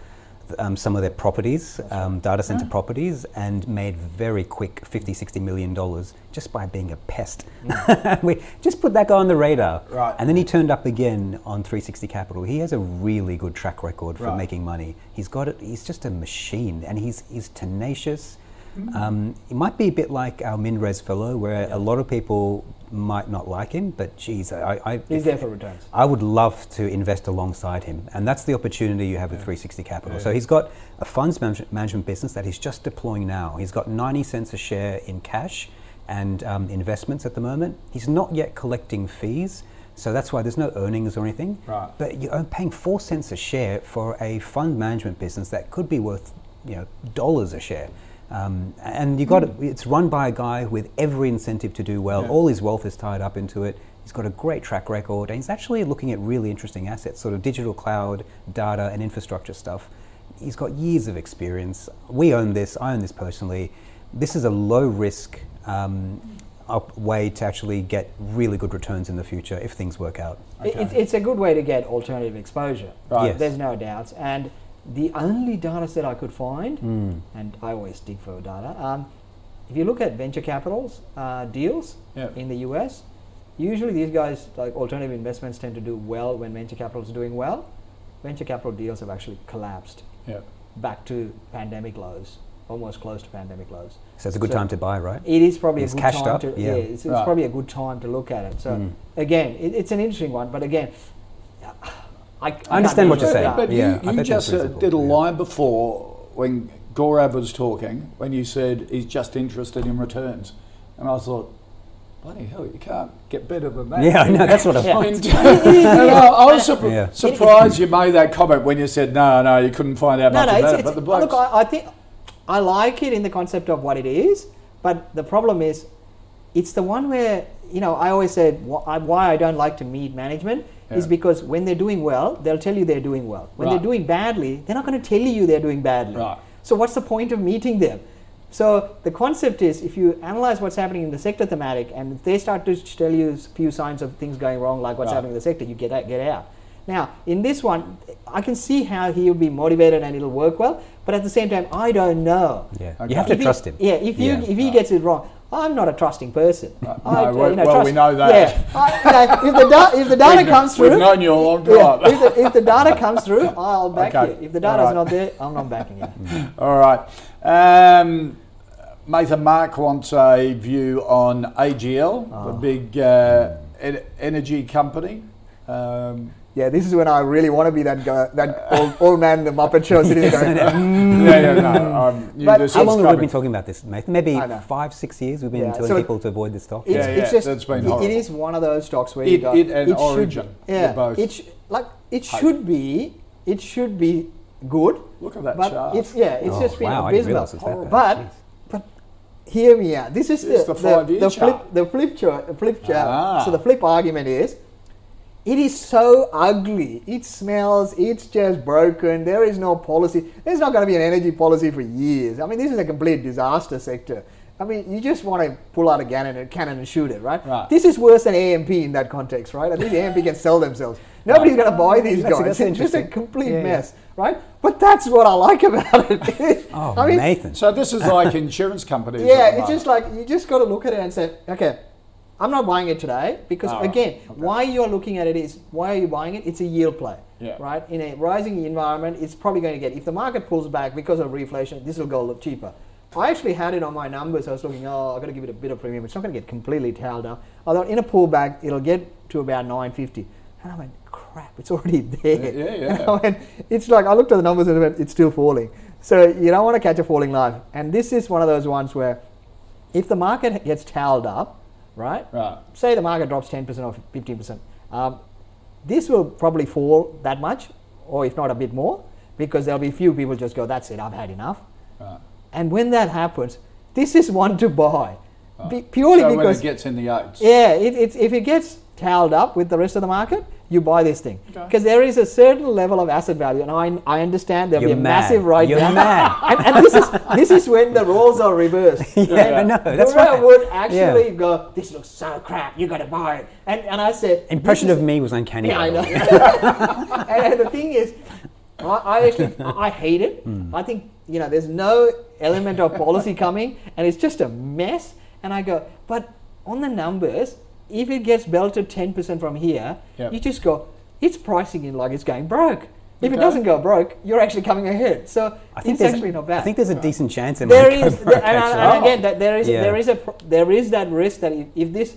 um, some of their properties, um, data center properties, and made very quick 50, 60 million dollars just by being a pest. we just put that guy on the radar, Right. and then he turned up again on 360 Capital. He has a really good track record for Right. making money. He's got it. He's just a machine, and he's he's tenacious. Um, it might be a bit like our Minres fellow, where a lot of people might not like him, but geez, I, I He's there for returns. I would love to invest alongside him, and that's the opportunity you have with 360 Capital. So he's got a funds manage- management business that he's just deploying now. He's got 90 cents a share in cash and um, investments at the moment. He's not yet collecting fees, so that's why there's no earnings or anything. Right. But you're paying four cents a share for a fund management business that could be worth, you know, dollars a share. Um, and you got it. It's run by a guy with every incentive to do well. Yeah. All his wealth is tied up into it. He's got a great track record, and he's actually looking at really interesting assets, sort of digital cloud, data, and infrastructure stuff. He's got years of experience. We own this. I own this personally. This is a low risk um, up way to actually get really good returns in the future if things work out. It, it's, it's a good way to get alternative exposure. Right. Yes. There's no doubts. And the only data set I could find, Hmm. and I always dig for data, um, if you look at venture capitals uh, deals Yeah. in the US, usually these guys, like alternative investments, tend to do well when venture capital is doing well. Venture capital deals have actually collapsed Yeah. back to pandemic lows, almost close to pandemic lows. So it's a good So- time to buy, right? It is probably It's a good time up, to yeah. yeah. it's, it's Right. probably a good time to look at it. So Mm. again, it, it's an interesting one, but again, I, I, I understand what you're But, saying. but Yeah, you, you that's just uh, did a yeah. line before when Gaurav was talking, when you said he's just interested in returns. And I thought, bloody hell, you can't get better than that. Yeah, I know. That's what I Yeah. find. And I, I was surp- Yeah. surprised you made that comment when you said, no, no, you couldn't find out no, much no, about it's, it. it's, But the blokes, look, I, I think I like it in the concept of what it is, but the problem is, it's the one where you know I always said why I don't like to meet management is because when they're doing well, they'll tell you they're doing well. When Right. they're doing badly, they're not going to tell you they're doing badly. Right. So what's the point of meeting them? So the concept is if you analyze what's happening in the sector thematic and if they start to tell you a few signs of things going wrong, like what's Right. happening in the sector, you get out, get out. Now, in this one, I can see how he'll be motivated and it'll work well, but at the same time, I don't know. Yeah, Okay. you have to If he- trust him. Yeah, if you Yeah. if he gets it wrong, I'm not a trusting person. I, no, we- well, we know that. Yeah, I, you know, if the da- if the data We've- comes we've through, known you a long yeah, time. if, the, if the data comes through, I'll back Okay. you. If the data's Alright. not there, I'm not backing you. All right. Um, Nathan Mark wants a view on AGL, the Ah. big uh, en- energy company. Um, Yeah, this is when I really want to be that guy, that old, old man the Muppet Show sitting there going, yeah, yeah, no. Um, But How long have we been talking about this, Nathan? Maybe five, six years we've been Yeah, telling so people to avoid this stock. It's, Yeah, it's yeah, just that's been it- it horrible. is one of those stocks where you It- go, it and should Origin, be- yeah, both it sh- like it should be it should be good. Look at that but chart. It's yeah, it's Oh, just been wow, abysmal. it that. But Jeez. but hear me out. This is It's the the five-year the, flip chart. the flip chart the flip chart. Ah. So the flip argument is. It is so ugly. It smells. It's just broken. There is no policy. There's not going to be an energy policy for years. I mean, this is a complete disaster sector. I mean, you just want to pull out a cannon and, cannon and shoot it, right? Right. This is worse than AMP in that context, right? At least AMP can sell themselves. Nobody's going to buy these That's- guys. that's it's just a complete Yeah, yeah. mess, right? But that's what I like about it. Oh, I mean, Nathan. So this is like insurance companies. yeah, it's just like you just got to look at it and say, okay, I'm not buying it today because Oh, again, okay. why you're looking at it is why are you buying it? It's a yield play, Yeah. right? In a rising environment, it's probably going to get. If the market pulls back because of reflation, this will go a lot cheaper. I actually had it on my numbers. I was looking, oh, I've got to give it a bit of premium. It's not going to get completely towed up. I thought in a pullback, it'll get to about 950, and I went, crap, it's already there. Yeah, yeah, And I went, it's like I looked at the numbers and I went, it's still falling. So you don't want to catch a falling knife. And this is one of those ones where if the market gets towed up, right? Right. Say the market drops 10% or 15%, um, this will probably fall that much, or if not a bit more, because there'll be few people just go, that's it, I've had enough. Right. And when that happens, this is one to buy. Be- purely so when because it gets in the eights. yeah, it, it's, if it gets towed up with the rest of the market, you buy this thing Okay. because there is a certain level of asset value, and I, I understand there'll You're be a mad. massive write You're down. mad. and, and this is this is when the roles are reversed. Yeah, I know, that's Guru right. would actually Yeah. go, "This looks so crap. You got to buy it." And and I said, Impression of me was uncanny. Yeah, I know. and, and the thing is, I, I actually I hate it. Hmm. I think you know there's no element of policy coming, and it's just a mess. And I go, but on the numbers, if it gets belted 10% from here, Yep. you just go, it's pricing in like it's going broke. If it doesn't go broke, you're actually coming ahead. So I think it's there's- actually not bad. I think there's a decent chance it There might go broke, and, and- and again, that there is Yeah. there is a there is that risk that if, if this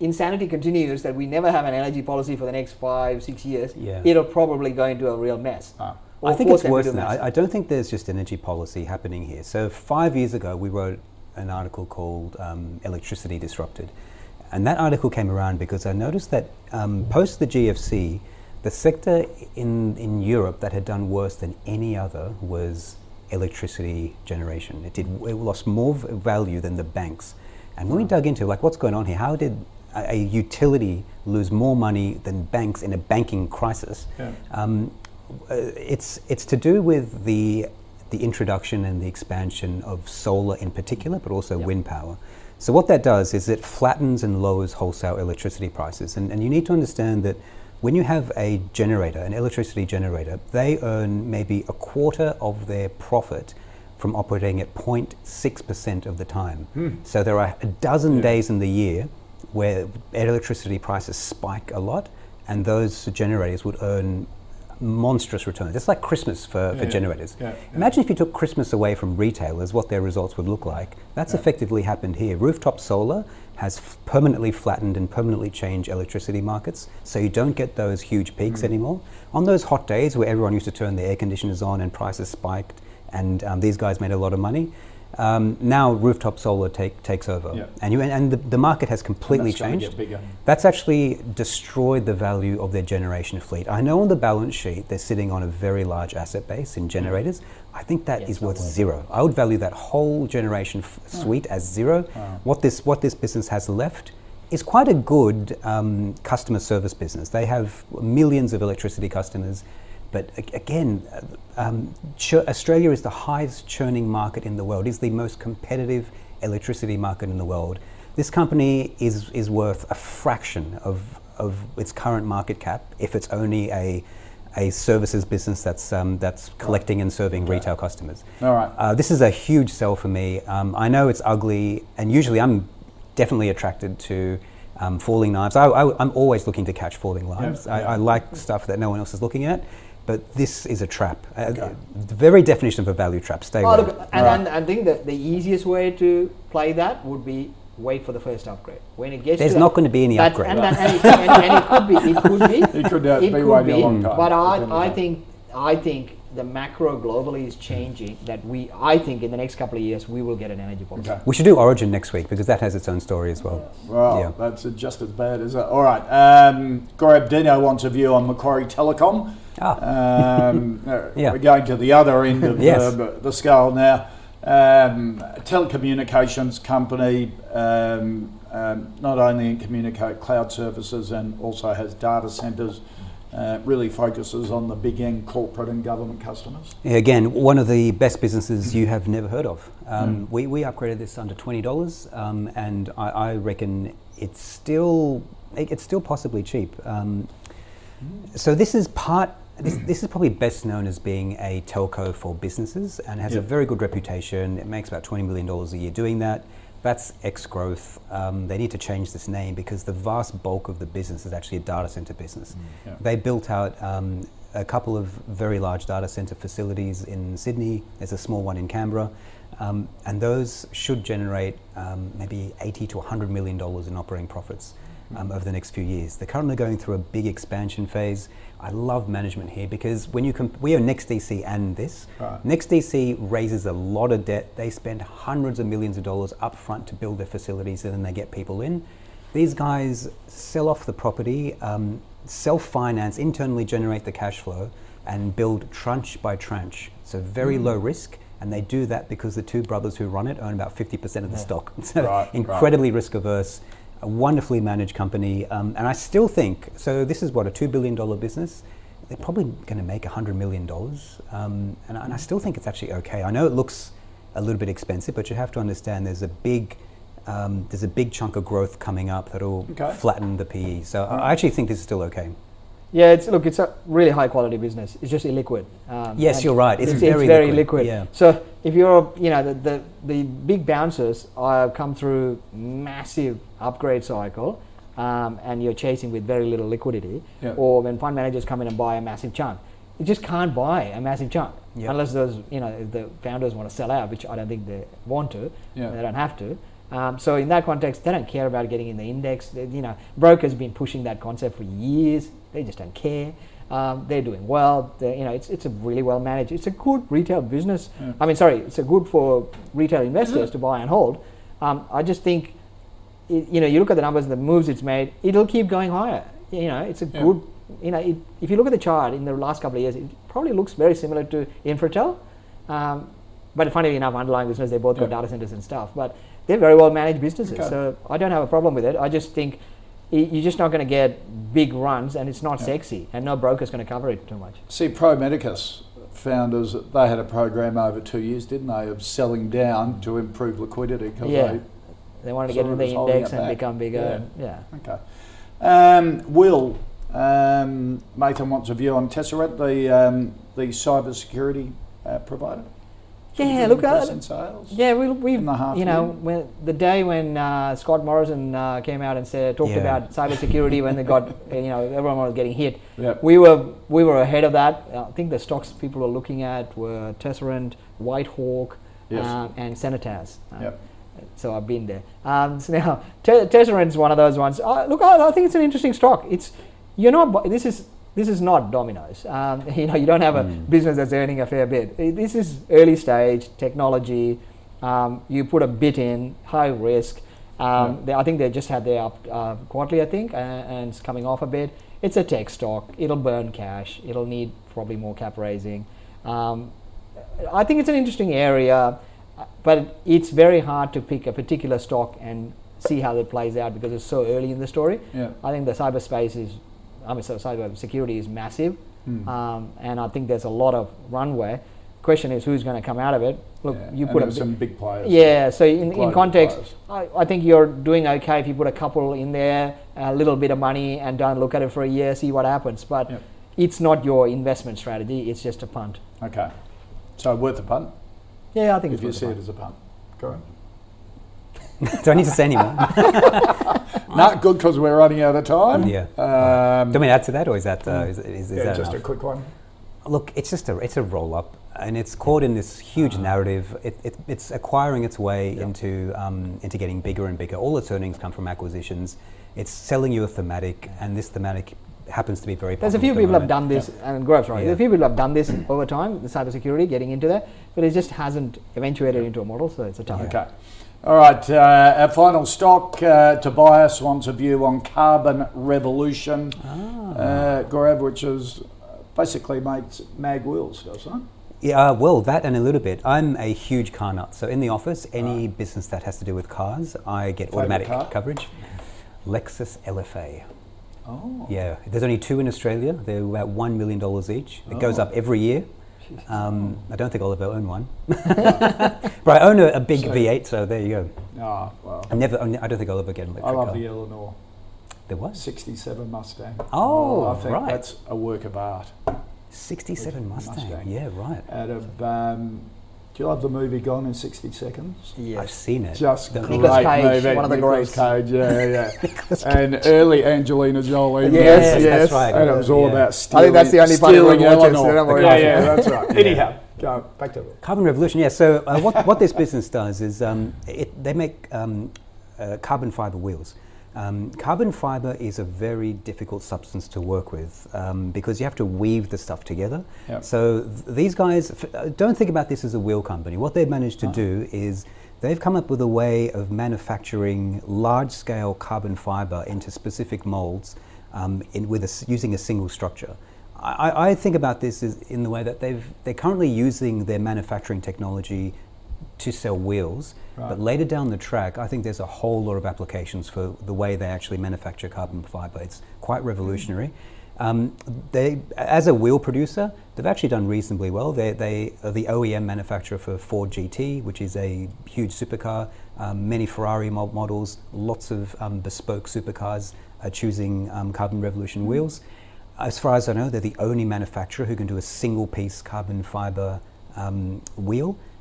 insanity continues, that we never have an energy policy for the next five six years, Yeah. it'll probably go into a real mess. Ah. Or I think it's worse than that. I, I don't think there's just energy policy happening here. So five years ago, we wrote an article called um, "Electricity Disrupted," and that article came around because I noticed that um, post the GFC, the sector in in Europe that had done worse than any other was electricity generation. It did it lost more value than the banks. And when we dug into like what's going on here, how did a, a utility lose more money than banks in a banking crisis? Yeah. Um, uh, it's it's to do with the the introduction and the expansion of solar in particular, but also wind power. So what that does is it flattens and lowers wholesale electricity prices, and, and you need to understand that when you have a generator, an electricity generator, they earn maybe a quarter of their profit from operating at 0.6% of the time. Hmm. So there are a dozen days in the year where electricity prices spike a lot, and those generators would earn monstrous returns. It's like Christmas for, for Yeah, generators. yeah, yeah. Imagine if you took Christmas away from retailers, what their results would look like. That's effectively happened here. Rooftop solar has f- permanently flattened and permanently changed electricity markets, so you don't get those huge peaks Mm. anymore. On those hot days where everyone used to turn their air conditioners on and prices spiked, and um, these guys made a lot of money. Um, now rooftop solar take, takes over, Yeah. and you and, the, the market has completely that's changed. That's actually destroyed the value of their generation fleet. I know on the balance sheet they're sitting on a very large asset base in generators. I think that is worth zero. I would value that whole generation f- suite as zero. What this what this business has left is quite a good um, customer service business. They have millions of electricity customers. But again, uh, um, ch- Australia is the highest churning market in the world. It's the most competitive electricity market in the world. This company is, is worth a fraction of, of its current market cap if it's only a, a services business that's, um, that's collecting and serving retail customers. All right. Uh, this is a huge sell for me. Um, I know it's ugly, and usually I'm definitely attracted to um, falling knives. I, am always looking to catch falling knives. I, yeah. I like stuff that no one else is looking at, but this is a trap. Uh, the very definition of a value trap. Stay Oh, away. look, and, and I think that the easiest way to play that would be wait for the first upgrade. When it gets There's to not that- going to be any That's- upgrade. And, that- and, it, and, and it could be. It could be. It could, uh, it be could waiting a be, long time. But I, I think, I think the macro globally is changing. That we, I think, in the next couple of years, we will get an energy policy. Okay. we should do Origin next week because that has its own story as well. Well, Yeah. that's uh, just as bad as that. All right. Um, Gaurav Dino wants a view on Macquarie Telecom. Ah. Um, uh, Yeah. We're going to the other end of Yes. the, the scale now. Um, telecommunications company, um, um, not only in communicate cloud services and also has data centres, uh, really focuses on the big end corporate and government customers. Again, one of the best businesses you have never heard of. Um, we, we upgraded this under twenty dollars, um, and I, I reckon it's still it- it's still possibly cheap. Um, so this is part. This, this is probably best known as being a telco for businesses and has Yeah. a very good reputation. It makes about twenty million dollars a year doing that. That's X growth. Um, they need to change this name because the vast bulk of the business is actually a data center business. Yeah. They built out um, a couple of very large data center facilities in Sydney. There's a small one in Canberra. Um, and those should generate um, maybe 80 to 100 million dollars in operating profits um, over the next few years. They're currently going through a big expansion phase. I love management here because when you comp- we are NextDC and this, Right. NextDC raises a lot of debt. They spend hundreds of millions of dollars upfront to build their facilities and then they get people in. These guys sell off the property, um, self finance, internally generate the cash flow, and build tranche by tranche. So, very low risk. And they do that because the two brothers who run it own about 50% of the stock. So, Right, right. incredibly risk averse, a wonderfully managed company. Um, and I still think so. This is what a $2 billion business. They're probably going to make $100 million. Um, and, I- and I still think it's actually okay. I know it looks a little bit expensive, but you have to understand there's a big um, there's a big chunk of growth coming up that'll Okay. flatten the PE. So I I actually think this is still okay. Yeah, it's look, it's a really high quality business. It's just illiquid. Um, Yes, you're right. It's very it's very liquid, liquid. yeah. So if you're, you know, the, the the big bouncers are come through massive upgrade cycle, um, and you're chasing with very little liquidity, Yeah. or when fund managers come in and buy a massive chunk, you just can't buy a massive chunk Yeah. unless those, you know, the founders want to sell out, which I don't think they want to. Yeah. They don't have to. Um, so in that context, they don't care about getting in the index. They, you know, brokers have been pushing that concept for years. They just don't care. Um, they're doing well. They're, you know, it's, it's a really well managed. It's a good retail business. I mean, sorry, it's a good for retail investors to buy and hold. Um, I just think, it, you know, you look at the numbers, and the moves it's made, it'll keep going higher. You know, it's a Yeah. good. You know, it, if you look at the chart in the last couple of years, it probably looks very similar to Infratil. Um, but funnily enough, underlying business, they both got data centers and stuff. But they're very well managed businesses. Okay. So I don't have a problem with it. I just think you're just not going to get big runs and it's not sexy and no broker's going to cover it too much. See, Pro Medicus founders, they had a program over two years, didn't they, of selling down to improve liquidity? 'cause Yeah. they- They want to get into the index and become bigger. Yeah. yeah. Okay. Um, Will, um, Nathan wants a view on Tesserent, the, um, the cyber security uh, provider. Yeah, look, Increase uh, in sales. Yeah, we, we've, In the half you know, when the day when uh, Scott Morrison uh, came out and said, talked Yeah. about cybersecurity when they got, you know, everyone was getting hit. Yep. We were we were ahead of that. I think the stocks people were looking at were Tesserent, Whitehawk, Yes. um, and Senetas. Um, Yep. So I've been there. Um, so now Te- Tesserent's one of those ones. Uh, look, I, I think it's an interesting stock. It's you're not. This is this is not Domino's. Um, you know, you don't have a business that's earning a fair bit. Uh, This is early stage technology. Um, you put a bit in, high risk. Um, they, I think they just had their up uh, quarterly, I think, uh, and it's coming off a bit. It's a tech stock. It'll burn cash. It'll need probably more cap raising. Um, I think it's an interesting area, but it's very hard to pick a particular stock and see how it plays out because it's so early in the story. Yeah. I think the cyberspace is, I mean, so cyber security is massive. Hmm. um, and I think there's a lot of runway. Question is who's going to come out of it. Look, Yeah, you put a some big players. yeah, so in, in context. I, I think you're doing okay if you put a couple in there, a little bit of money, and don't look at it for a year, see what happens. But Yep. it's not your investment strategy, it's just a punt. Okay. So worth a punt Yeah, I think if it's you see it as a punt. Correct. Do I need to say any more? Not good because we're running out of time. Yeah. Um, Do I mean add to that, or is that uh, is, is, is yeah, that just enough? a quick one. Look, it's just a it's a roll up, and it's caught in this huge narrative. It, it, it's acquiring its way into um, into getting bigger and bigger. All its earnings come from acquisitions. It's selling you a thematic, and this thematic happens to be very. There's a few people have done this, and Gaurav's right. Yeah. There's a few people have done this over time, the cybersecurity, getting into that, but it just hasn't eventuated into a model, so it's a tough. Okay. All right. Uh, our final stock. Uh, Tobias wants a view on Carbon Revolution. Ah. Uh, Gaurav, which is basically makes mag wheels, doesn't it? Yeah, uh, well, that and a little bit. I'm a huge car nut. So in the office, any business that has to do with cars, I get Favourite automatic car? coverage. Lexus LFA. Oh. Yeah, there's only two in Australia. They're about one million dollars each. It goes up every year. Um, I don't think I'll ever own one, but I own a, a big So- V8. So there you go. Ah, well. I never. I don't think I'll ever get an electric I love car. the Eleanor There was 67 Mustang. Oh, I think right. that's a work of art. 67 Mustang. Mustang. Yeah, right. Out of, um, do you love the movie Gone in 60 Seconds? I've seen it. Just The- great Nicolas Cage, movie. one of the Nicolas greats. Cage, yeah, yeah. and early Angelina Jolie. Yes, yes, that's right. And it was all Yeah. about I think that's the only part stealing everyone watches, Eleanor. so don't worry yeah, about yeah, that's right. Anyhow, go back to it. Carbon Revolution, yeah. So uh, what, what this business does is um, it, they make um, uh, carbon fiber wheels. Um, carbon fiber is a very difficult substance to work with um, because you have to weave the stuff together. Yep. So th- these guys f- uh, don't think about this as a wheel company. What they've managed to do is they've come up with a way of manufacturing large-scale carbon fiber into specific molds um, in, with a using a single structure. I, I- I think about this in the way that they've they're currently using their manufacturing technology to sell wheels, Right. but later down the track, I think there's a whole lot of applications for the way they actually manufacture carbon fiber. It's quite revolutionary. Um, they, as a wheel producer, they've actually done reasonably well. They, they are the OEM manufacturer for Ford GT, which is a huge supercar. Um, many Ferrari models, lots of um, bespoke supercars are choosing um, Carbon Revolution wheels. As far as I know, they're the only manufacturer who can do a single piece carbon fiber um,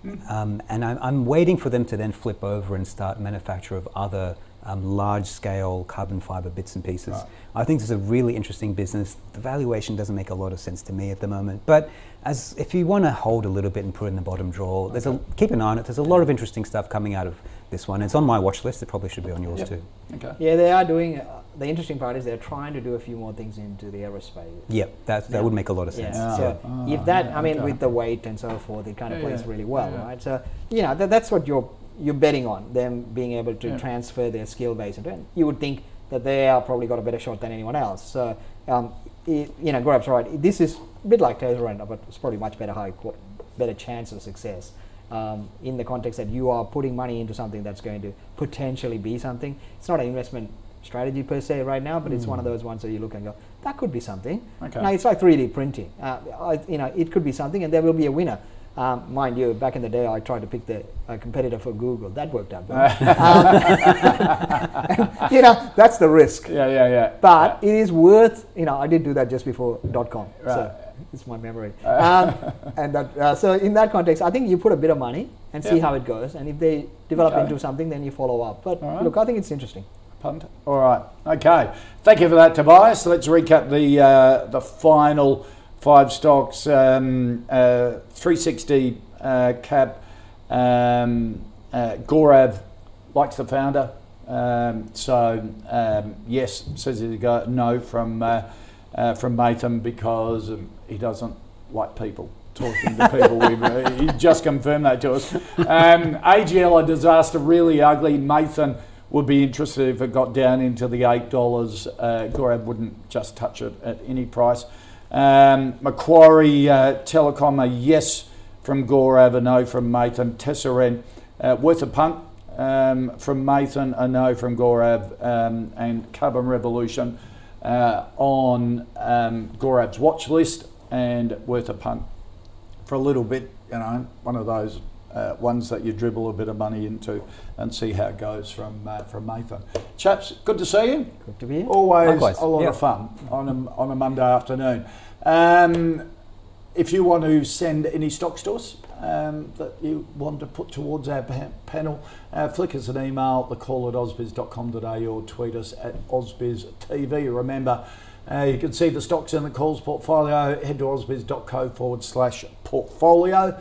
wheel. Um, and I'm, I'm waiting for them to then flip over and start manufacture of other um, large scale carbon fiber bits and pieces. Right. I think this is a really interesting business. The valuation doesn't make a lot of sense to me at the moment. But as if you want to hold a little bit and put it in the bottom drawer, there's a keep an eye on it. There's a lot of interesting stuff coming out of this one. It's on my watch list. It probably should be on yours Yep. too. Okay. Yeah, they are doing. Uh, the interesting part is they're trying to do a few more things into the aerospace. Yep, that, that Yeah. would make a lot of Yeah. sense. Ah, so ah, if that, yeah, I mean, okay. with the weight and so forth, it kind of Yeah, plays yeah, really well, yeah. right? So you know that, that's what you're you're betting on them being able to Yeah. transfer their skill base, and you would think that they are probably got a better shot than anyone else. So um, it, you know, Gaurav's right. This is a bit like Tesserent, but it's probably much better high, qu- better chance of success. Um, in the context that you are putting money into something that's going to potentially be something. It's not an investment strategy per se right now, but it's one of those ones that you look and go, that could be something. Okay. Now, it's like 3D printing. Uh, I, you know, it could be something, and there will be a winner. Um, mind you, back in the day, I tried to pick the uh, competitor for Google. That worked out well. um, you know, that's the risk. Yeah, yeah, yeah. But it is worth. You know, I did do that just before dot com, Right. so it's my memory. Um, and that, uh, so in that context, I think you put a bit of money and see Yeah. how it goes, and if they develop Okay. into something, then you follow up. But right. look, I think it's interesting. Punt. All right. Okay. Thank you for that, Tobias. Let's recap the uh, the final five stocks. Um, uh, 360 uh, cap. Um, uh, Gaurav likes the founder. Um, so um, yes, says he go no from uh, uh, from Mathan because um, he doesn't like people. Talking to people, We've, uh, he just confirmed that to us. Um, AGL, a disaster, really ugly. Mathan would be interested if it got down into the eight dollars. Uh, Gaurav wouldn't just touch it at any price. Um, Macquarie uh, Telecom, a yes from Gaurav, a no from Mathan. Tesserent, uh, worth a punt um, from Mathan, a no from Gaurav, um, and Carbon Revolution uh, on um, Gaurav's watch list. and worth a punt for a little bit. You know, one of those uh, ones that you dribble a bit of money into and see how it goes from uh, from Nathan. Chaps, good to see you. Good to be here. Always Likewise, a lot yeah. of fun on a, on a Monday afternoon. Um, if you want to send any stocks to us um, that you want to put towards our pa- panel, uh, flick us an email, the call at ausbiz.com.au or tweet us at ausbiztv. Remember, uh, you can see the stocks in the calls portfolio. Head to ausbiz.co forward slash portfolio.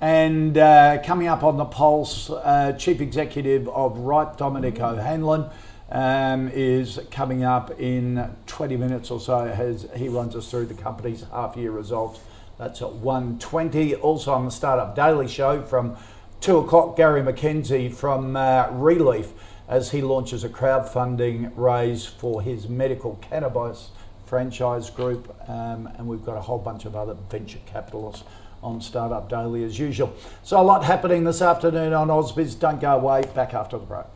And uh, coming up on the pulse, uh, Chief Executive of Rhipe, Dominic O'Hanlon, um, is coming up in 20 minutes or so as he runs us through the company's half year results. That's at 1.20. Also on the Startup Daily Show from 2 o'clock, Gary McKenzie from uh, Relief as he launches a crowdfunding raise for his medical cannabis franchise group. Um, and we've got a whole bunch of other venture capitalists on Startup Daily as usual. So a lot happening this afternoon on AusBiz. Don't go away. Back after the break.